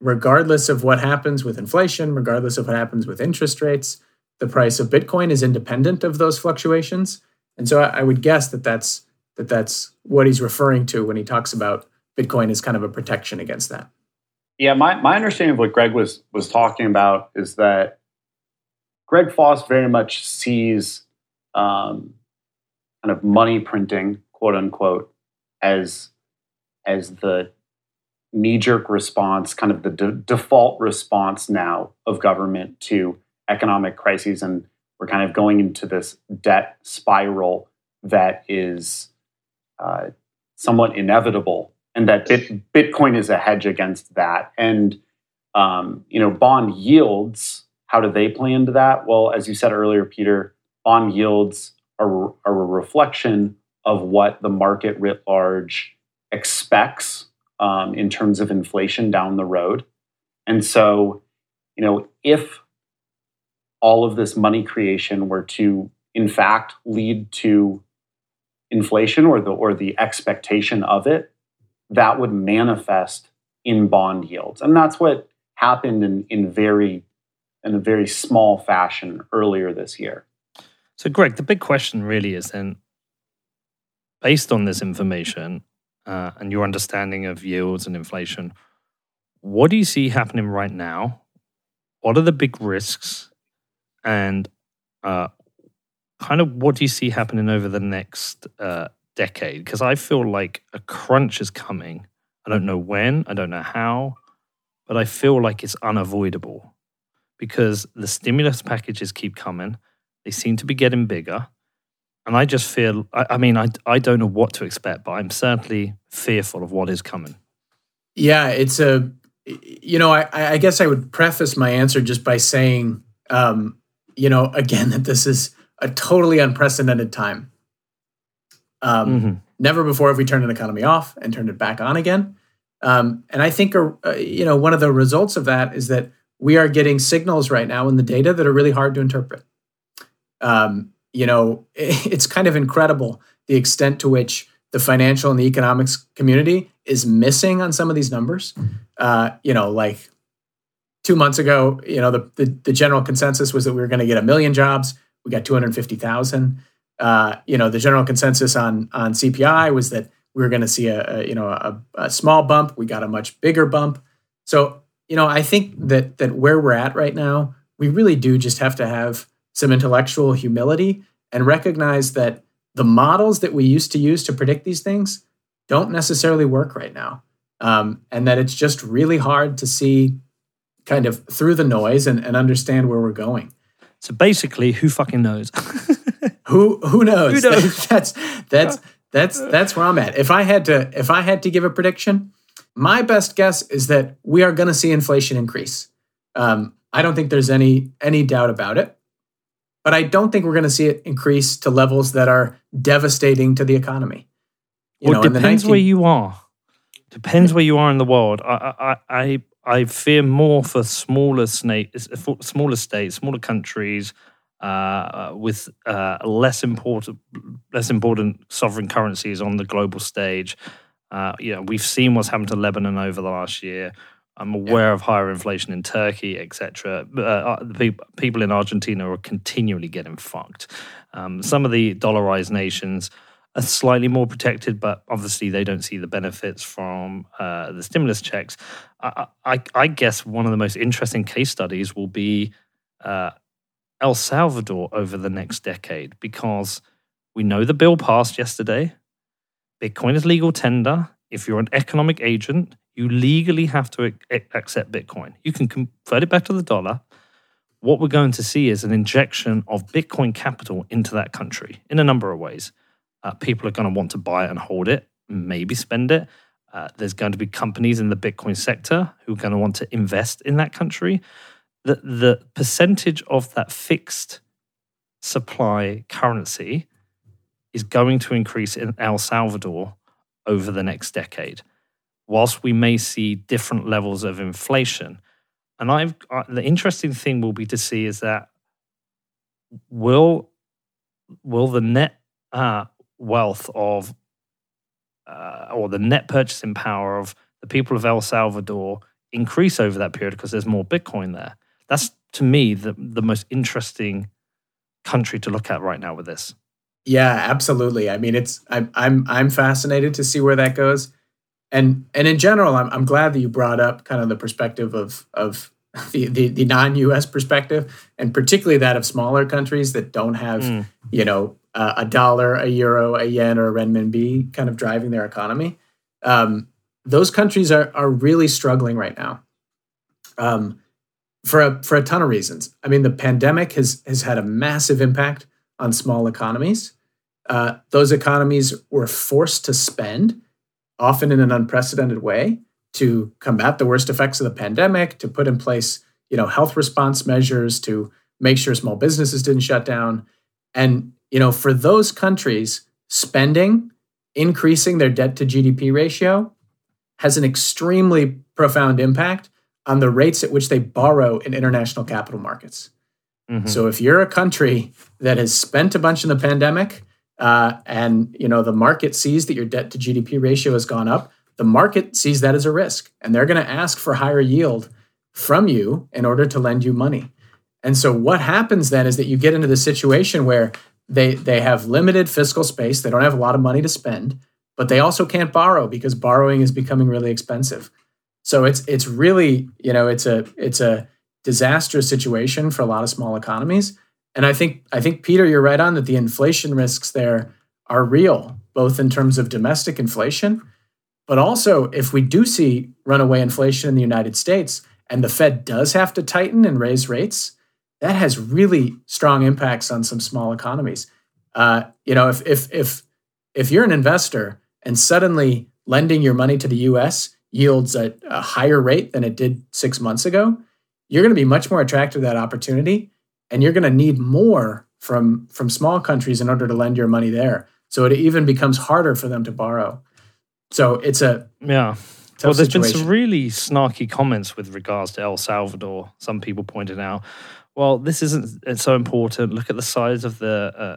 regardless of what happens with inflation, regardless of what happens with interest rates, the price of Bitcoin is independent of those fluctuations. And so I, would guess that that's that that's what he's referring to when he talks about Bitcoin as kind of a protection against that. Yeah, my, my understanding of what Greg was was talking about is that Greg Foss very much sees um, kind of money printing, quote unquote, as as the knee jerk response, kind of the de- default response now of government to economic crises, and we're kind of going into this debt spiral that is uh, somewhat inevitable, and that Bit- Bitcoin is a hedge against that. And um, you know, bond yields. How do they play into that? Well, as you said earlier, Peter, bond yields are, are a reflection of what the market writ large expects um, in terms of inflation down the road. And so, you know, if all of this money creation were to, in fact, lead to inflation or the or the expectation of it, that would manifest in bond yields, and that's what happened in in very in a very small fashion earlier this year. So, Greg, the big question really is then, based on this information uh, and your understanding of yields and inflation, what do you see happening right now? What are the big risks? And uh, kind of what do you see happening over the next uh, decade? Because I feel like a crunch is coming. I don't know when, I don't know how, but I feel like it's unavoidable because the stimulus packages keep coming they seem to be getting bigger. And I just feel, I, I mean, I, I don't know what to expect, but I'm certainly fearful of what is coming. Yeah, it's a, you know, I, I guess I would preface my answer just by saying, um, you know, again, that this is a totally unprecedented time. Um, mm-hmm. Never before have we turned an economy off and turned it back on again. Um, and I think, uh, you know, one of the results of that is that we are getting signals right now in the data that are really hard to interpret um, you know, it's kind of incredible the extent to which the financial and the economics community is missing on some of these numbers. Uh, you know, like two months ago, you know, the, the, the general consensus was that we were going to get a million jobs. We got 250,000. Uh, you know, the general consensus on on CPI was that we were going to see a, a you know a, a, small bump. We got a much bigger bump. So you know, I think that that where we're at right now, we really do just have to have some intellectual humility and recognize that the models that we used to use to predict these things don't necessarily work right now. Um, and that it's just really hard to see kind of through the noise and, and understand where we're going. So basically, who fucking knows? who who knows? Who knows? that's that's that's that's where I'm at. If I had to if I had to give a prediction, my best guess is that we are going to see inflation increase. Um, I don't think there's any any doubt about it but I don't think we're going to see it increase to levels that are devastating to the economy. You well, know, it depends 19- where you are. Depends where you are in the world. I, I, I, I fear more for smaller states, smaller states, smaller countries uh, with uh, less important, less important sovereign currencies on the global stage. Uh, you know, we've seen what's happened to Lebanon over the last year. I'm aware yeah. of higher inflation in Turkey, etc. Uh, uh, the people in Argentina are continually getting fucked. Um, some of the dollarized nations are slightly more protected, but obviously they don't see the benefits from uh, the stimulus checks. I, I, I, guess one of the most interesting case studies will be uh, El Salvador over the next decade because we know the bill passed yesterday. Bitcoin is legal tender. If you're an economic agent, You legally have to accept Bitcoin. You can convert it back to the dollar. What we're going to see is an injection of Bitcoin capital into that country in a number of ways. Uh, people are going to want to buy it and hold it, maybe spend it. Uh, there's going to be companies in the Bitcoin sector who are going to want to invest in that country. The, the percentage of that fixed supply currency is going to increase in El Salvador over the next decade, whilst we may see different levels of inflation. And I've uh, the interesting thing will be to see is that will will the net uh, wealth of uh, or the net purchasing power of the people of El Salvador increase over that period because there's more Bitcoin there. That's to me the the most interesting country to look at right now with this. Yeah, absolutely. I mean, it's I'm I'm I'm fascinated to see where that goes, and and in general, I'm I'm glad that you brought up kind of the perspective of of the the, the non-U.S. perspective, and particularly that of smaller countries that don't have mm. you know uh, a dollar, a euro, a yen, or a renminbi kind of driving their economy. Um, those countries are are really struggling right now. Um, for a for a ton of reasons. I mean, the pandemic has has had a massive impact on small economies. Uh, those economies were forced to spend, often in an unprecedented way, to combat the worst effects of the pandemic, to put in place, you know, health response measures, to make sure small businesses didn't shut down. And you know, for those countries, spending, increasing their debt to GDP ratio, has an extremely profound impact on the rates at which they borrow in international capital markets. Mm-hmm. So if you're a country that has spent a bunch in the pandemic, uh, and you know the market sees that your debt to GDP ratio has gone up, the market sees that as a risk, and they're going to ask for higher yield from you in order to lend you money. And so what happens then is that you get into the situation where they they have limited fiscal space, they don't have a lot of money to spend, but they also can't borrow because borrowing is becoming really expensive. So it's it's really you know it's a it's a disastrous situation for a lot of small economies. And I think I think Peter, you're right on that the inflation risks there are real, both in terms of domestic inflation, but also if we do see runaway inflation in the United States and the Fed does have to tighten and raise rates, that has really strong impacts on some small economies. Uh, you know, if if if if you're an investor and suddenly lending your money to the U.S. yields at a higher rate than it did six months ago, you're going to be much more attracted to that opportunity and you're going to need more from from small countries in order to lend your money there. So it even becomes harder for them to borrow. So it's a yeah. well there's situation. been some really snarky comments with regards to el salvador some people pointed out. Well this isn't so important. Look at the size of the uh,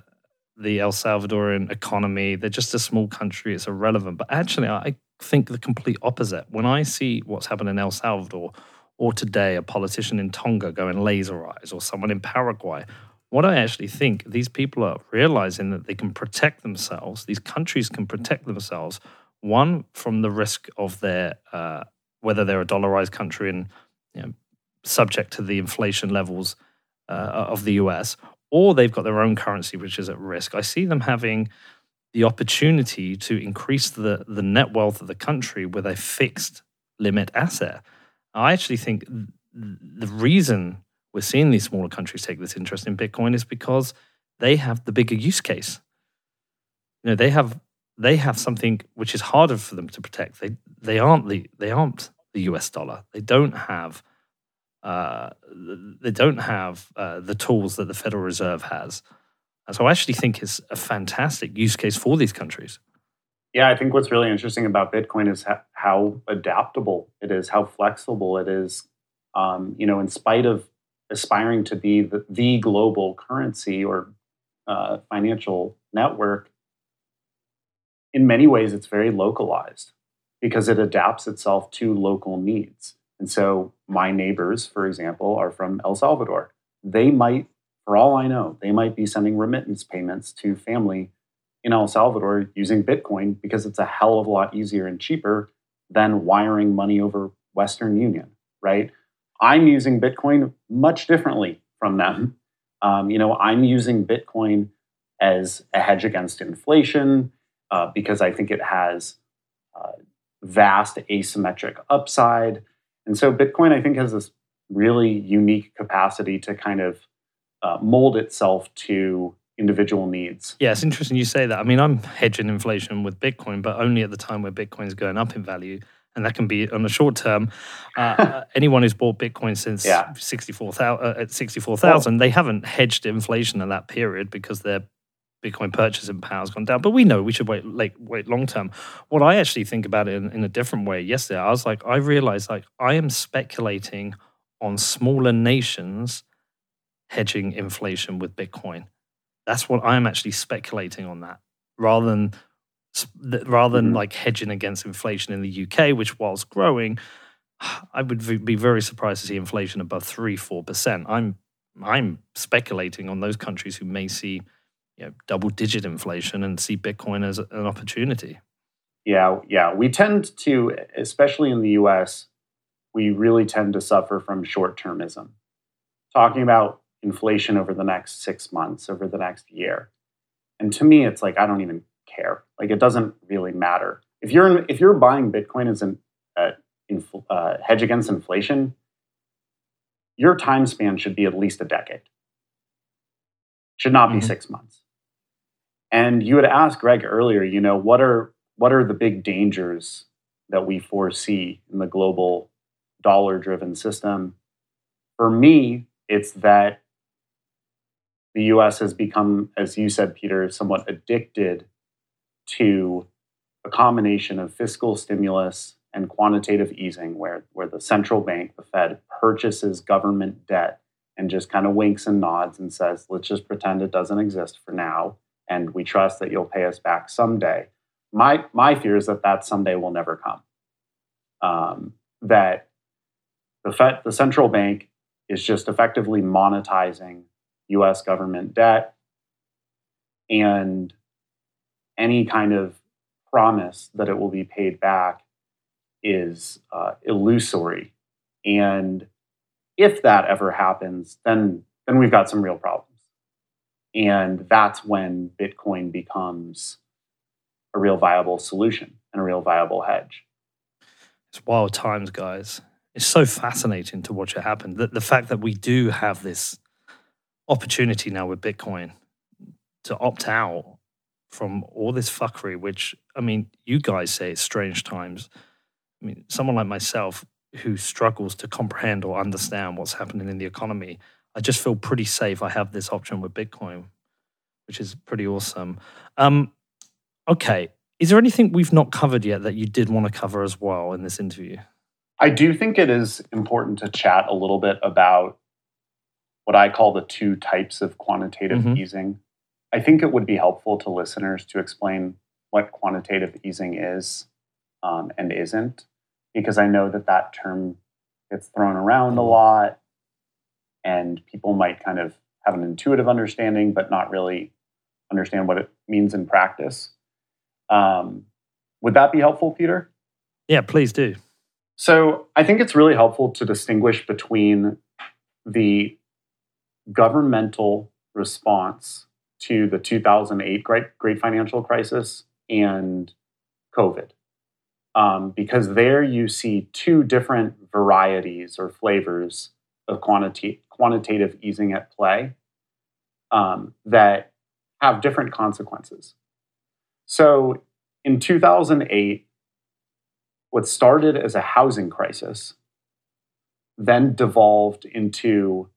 the el salvadorian economy. They're just a small country. It's irrelevant. But actually i think the complete opposite when i see what's happened in el salvador or today a politician in Tonga going laser eyes, or someone in Paraguay. What I actually think these people are realizing that they can protect themselves, these countries can protect themselves, one, from the risk of their, uh, whether they're a dollarized country and you know, subject to the inflation levels uh, of the US, or they've got their own currency which is at risk. I see them having the opportunity to increase the, the net wealth of the country with a fixed limit asset. I actually think the reason we're seeing these smaller countries take this interest in Bitcoin is because they have the bigger use case. You know, they have they have something which is harder for them to protect. They they aren't the they aren't the US dollar. They don't have uh, they don't have uh, the tools that the Federal Reserve has. So I actually think it's a fantastic use case for these countries. Yeah, I think what's really interesting about Bitcoin is how adaptable it is, how flexible it is. Um, you know, in spite of aspiring to be the, the global currency or uh, financial network, in many ways it's very localized because it adapts itself to local needs. And so, my neighbors, for example, are from El Salvador. They might, for all I know, they might be sending remittance payments to family in El Salvador using Bitcoin because it's a hell of a lot easier and cheaper than wiring money over Western Union, right? I'm using Bitcoin much differently from them. Um, you know, I'm using Bitcoin as a hedge against inflation uh, because I think it has uh, vast asymmetric upside. And so Bitcoin, I think, has this really unique capacity to kind of uh, mold itself to individual needs. Yeah, it's interesting you say that. I mean, I'm hedging inflation with Bitcoin, but only at the time where Bitcoin is going up in value. And that can be on the short term. Uh, uh anyone who's bought Bitcoin since yeah. 64,000, uh, at 64,000, they haven't hedged inflation in that period because their Bitcoin purchasing power has gone down. But we know we should wait like, wait long term. What I actually think about it in, in a different way yesterday, I was like, I realized like I am speculating on smaller nations hedging inflation with Bitcoin. That's what I'm actually speculating on that, rather than rather than mm-hmm. like hedging against inflation in the UK, which whilst growing, I would be very surprised to see inflation above three four percent. I'm I'm speculating on those countries who may see you know, double digit inflation and see Bitcoin as an opportunity. Yeah, yeah. We tend to, especially in the US, we really tend to suffer from short termism. Talking about inflation over the next six months, over the next year. And to me, it's like, I don't even care. Like, it doesn't really matter. If you're, in, if you're buying Bitcoin as an uh, infl- uh, hedge against inflation, your time span should be at least a decade. Should not be mm-hmm. six months. And you had asked Greg earlier, you know, what are what are the big dangers that we foresee in the global dollar driven system? For me, it's that the US has become, as you said, Peter, somewhat addicted to a combination of fiscal stimulus and quantitative easing, where, where the central bank, the Fed, purchases government debt and just kind of winks and nods and says, let's just pretend it doesn't exist for now. And we trust that you'll pay us back someday. My, my fear is that that someday will never come. Um, that the Fed, the central bank, is just effectively monetizing US government debt and any kind of promise that it will be paid back is uh, illusory. And if that ever happens, then then we've got some real problems. And that's when Bitcoin becomes a real viable solution and a real viable hedge. It's wild times, guys. It's so fascinating to watch it happen. The, the fact that we do have this opportunity now with Bitcoin to opt out from all this fuckery, which, I mean, you guys say it's strange times. I mean, someone like myself who struggles to comprehend or understand what's happening in the economy, I just feel pretty safe. I have this option with Bitcoin, which is pretty awesome. Um, okay. Is there anything we've not covered yet that you did want to cover as well in this interview? I do think it is important to chat a little bit about what I call the two types of quantitative mm-hmm. easing. I think it would be helpful to listeners to explain what quantitative easing is um, and isn't, because I know that that term gets thrown around a mm-hmm. lot and people might kind of have an intuitive understanding, but not really understand what it means in practice. Um, would that be helpful, Peter? Yeah, please do. So I think it's really helpful to distinguish between the governmental response to the 2008 great, great financial crisis and COVID. Um, because there you see two different varieties or flavors of quantity, quantitative easing at play um, that have different consequences. So in 2008, what started as a housing crisis then devolved into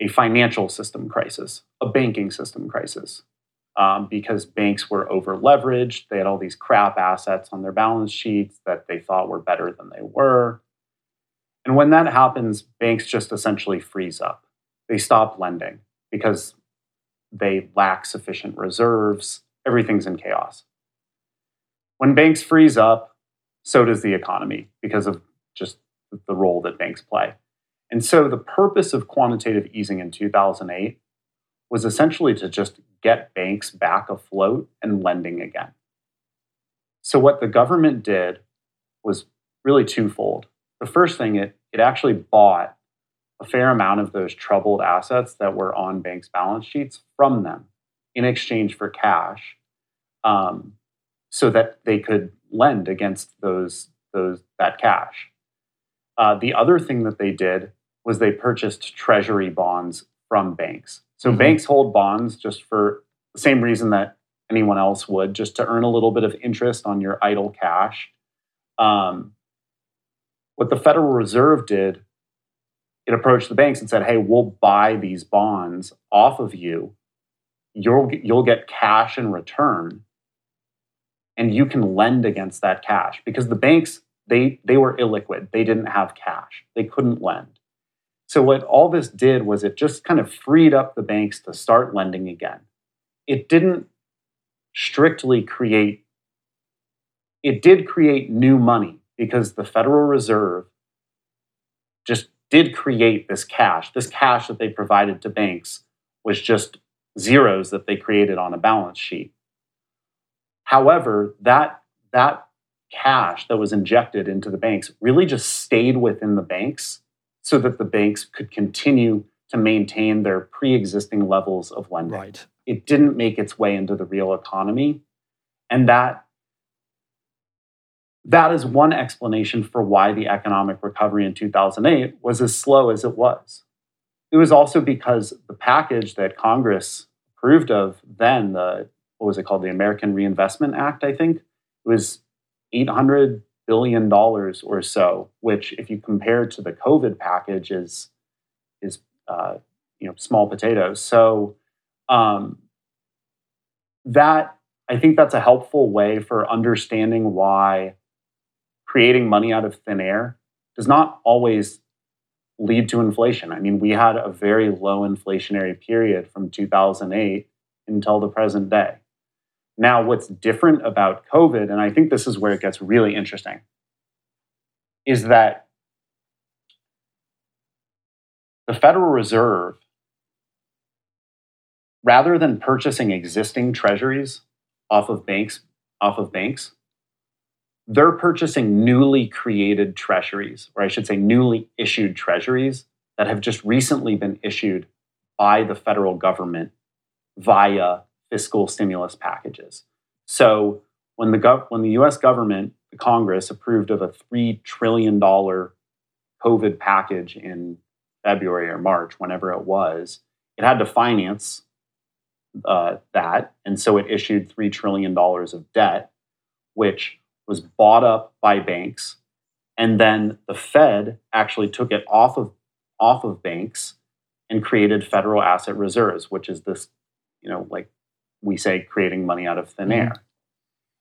a financial system crisis, a banking system crisis, um, because banks were over leveraged. They had all these crap assets on their balance sheets that they thought were better than they were. And when that happens, banks just essentially freeze up. They stop lending because they lack sufficient reserves. Everything's in chaos. When banks freeze up, so does the economy because of just the role that banks play. And so the purpose of quantitative easing in 2008 was essentially to just get banks back afloat and lending again. So what the government did was really twofold. The first thing, it, it actually bought a fair amount of those troubled assets that were on banks' balance sheets from them in exchange for cash. Um, so that they could lend against those those that cash. Uh, the other thing that they did was they purchased treasury bonds from banks. So mm-hmm. banks hold bonds just for the same reason that anyone else would, just to earn a little bit of interest on your idle cash. Um, what the Federal Reserve did, it approached the banks and said, "Hey, we'll buy these bonds off of you. You'll you'll get cash in return, and you can lend against that cash because the banks they they were illiquid. They didn't have cash. They couldn't lend. So what all this did was it just kind of freed up the banks to start lending again. It didn't strictly create it did create new money because the Federal Reserve just did create this cash. This cash that they provided to banks was just zeros that they created on a balance sheet. However, that that cash that was injected into the banks really just stayed within the banks so that the banks could continue to maintain their pre-existing levels of lending. Right. It didn't make its way into the real economy. And that that is one explanation for why the economic recovery in 2008 was as slow as it was. It was also because the package that Congress approved of then, the what was it called, the American Reinvestment Act, I think, it was 800 billion dollars or so, which, if you compare to the COVID package, is is uh, you know small potatoes. So um, that I think that's a helpful way for understanding why creating money out of thin air does not always lead to inflation. I mean, we had a very low inflationary period from 2008 until the present day. Now, what's different about COVID, and I think this is where it gets really interesting, is that the Federal Reserve, rather than purchasing existing treasuries off of banks, off of banks, they're purchasing newly created treasuries, or I should say newly issued treasuries that have just recently been issued by the federal government via fiscal stimulus packages. So when the gov- when the U.S. government, the Congress, approved of a three trillion dollar COVID package in February or March, whenever it was, it had to finance uh, that, and so it issued three trillion dollars of debt, which was bought up by banks, and then the Fed actually took it off of off of banks and created federal asset reserves, which is this, you know, like we say creating money out of thin mm-hmm. air.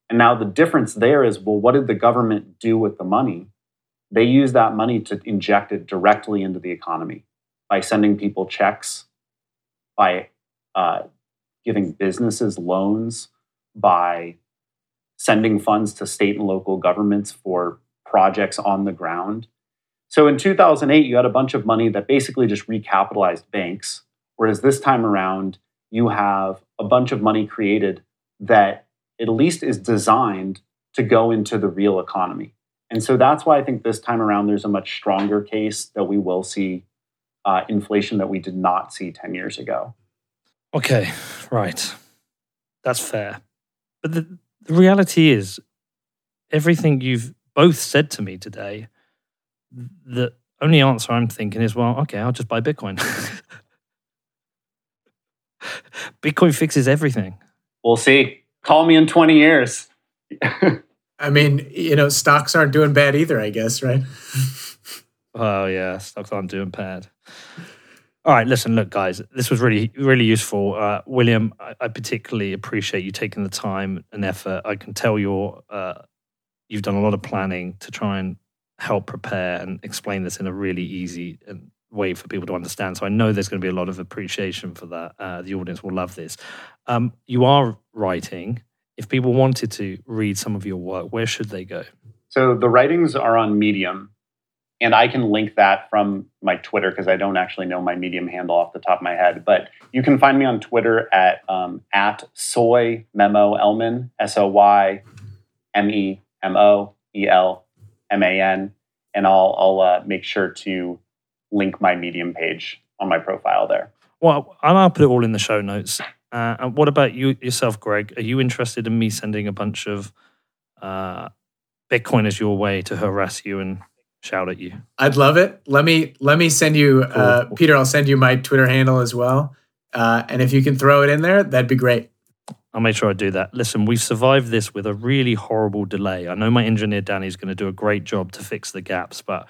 And now the difference there is well, what did the government do with the money? They use that money to inject it directly into the economy by sending people checks, by uh, giving businesses loans, by sending funds to state and local governments for projects on the ground. So in 2008, you had a bunch of money that basically just recapitalized banks, whereas this time around, you have a bunch of money created that at least is designed to go into the real economy. And so that's why I think this time around there's a much stronger case that we will see uh, inflation that we did not see 10 years ago. Okay, right. That's fair. But the, the reality is, everything you've both said to me today, the only answer I'm thinking is, well, okay, I'll just buy Bitcoin. Bitcoin fixes everything. We'll see. Call me in 20 years. I mean, you know, stocks aren't doing bad either, I guess, right? oh, yeah, stocks aren't doing bad. All right, listen, look, guys, this was really, really useful. Uh, William, I, I, particularly appreciate you taking the time and effort. I can tell you're, uh, you've done a lot of planning to try and help prepare and explain this in a really easy and way for people to understand. So I know there's going to be a lot of appreciation for that. Uh, the audience will love this. Um, you are writing. If people wanted to read some of your work, where should they go? So the writings are on Medium, and I can link that from my Twitter because I don't actually know my Medium handle off the top of my head. But you can find me on Twitter at um, at soy memo elman s o y m e m o e l m a n, and I'll I'll uh, make sure to link my Medium page on my profile there. Well, I'll put it all in the show notes. Uh, and what about you yourself, Greg? Are you interested in me sending a bunch of uh, Bitcoiners your way to harass you and shout at you? I'd love it. Let me let me send you, uh, Peter. I'll send you my Twitter handle as well, uh, and if you can throw it in there, that'd be great. I'll make sure I do that. Listen, we've survived this with a really horrible delay. I know my engineer Danny is going to do a great job to fix the gaps, but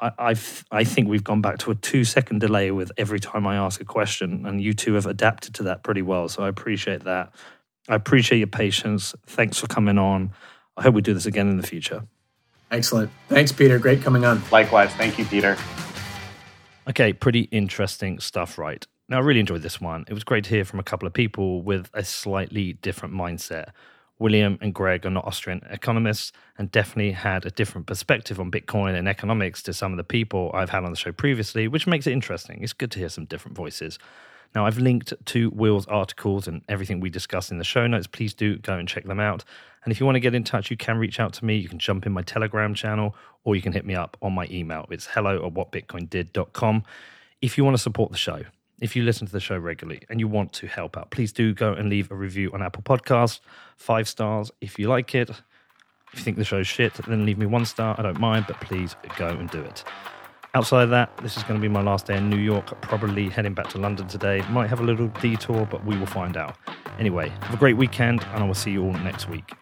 I, I've, I think we've gone back to a two second delay with every time I ask a question, and you two have adapted to that pretty well. So I appreciate that. I appreciate your patience. Thanks for coming on. I hope we do this again in the future. Excellent. Thanks, Peter. Great coming on. Likewise. Thank you, Peter. Okay, pretty interesting stuff, right? Now, I really enjoyed this one. It was great to hear from a couple of people with a slightly different mindset. William and Greg are not Austrian economists and definitely had a different perspective on Bitcoin and economics to some of the people I've had on the show previously, which makes it interesting. It's good to hear some different voices. Now, I've linked to Will's articles and everything we discussed in the show notes. Please do go and check them out. And if you want to get in touch, you can reach out to me. You can jump in my Telegram channel or you can hit me up on my email. It's hello at whatbitcoindid.com. If you want to support the show, if you listen to the show regularly and you want to help out, please do go and leave a review on Apple Podcasts. Five stars if you like it. If you think the show's shit, then leave me one star. I don't mind, but please go and do it. Outside of that, this is going to be my last day in New York. Probably heading back to London today. Might have a little detour, but we will find out. Anyway, have a great weekend, and I will see you all next week.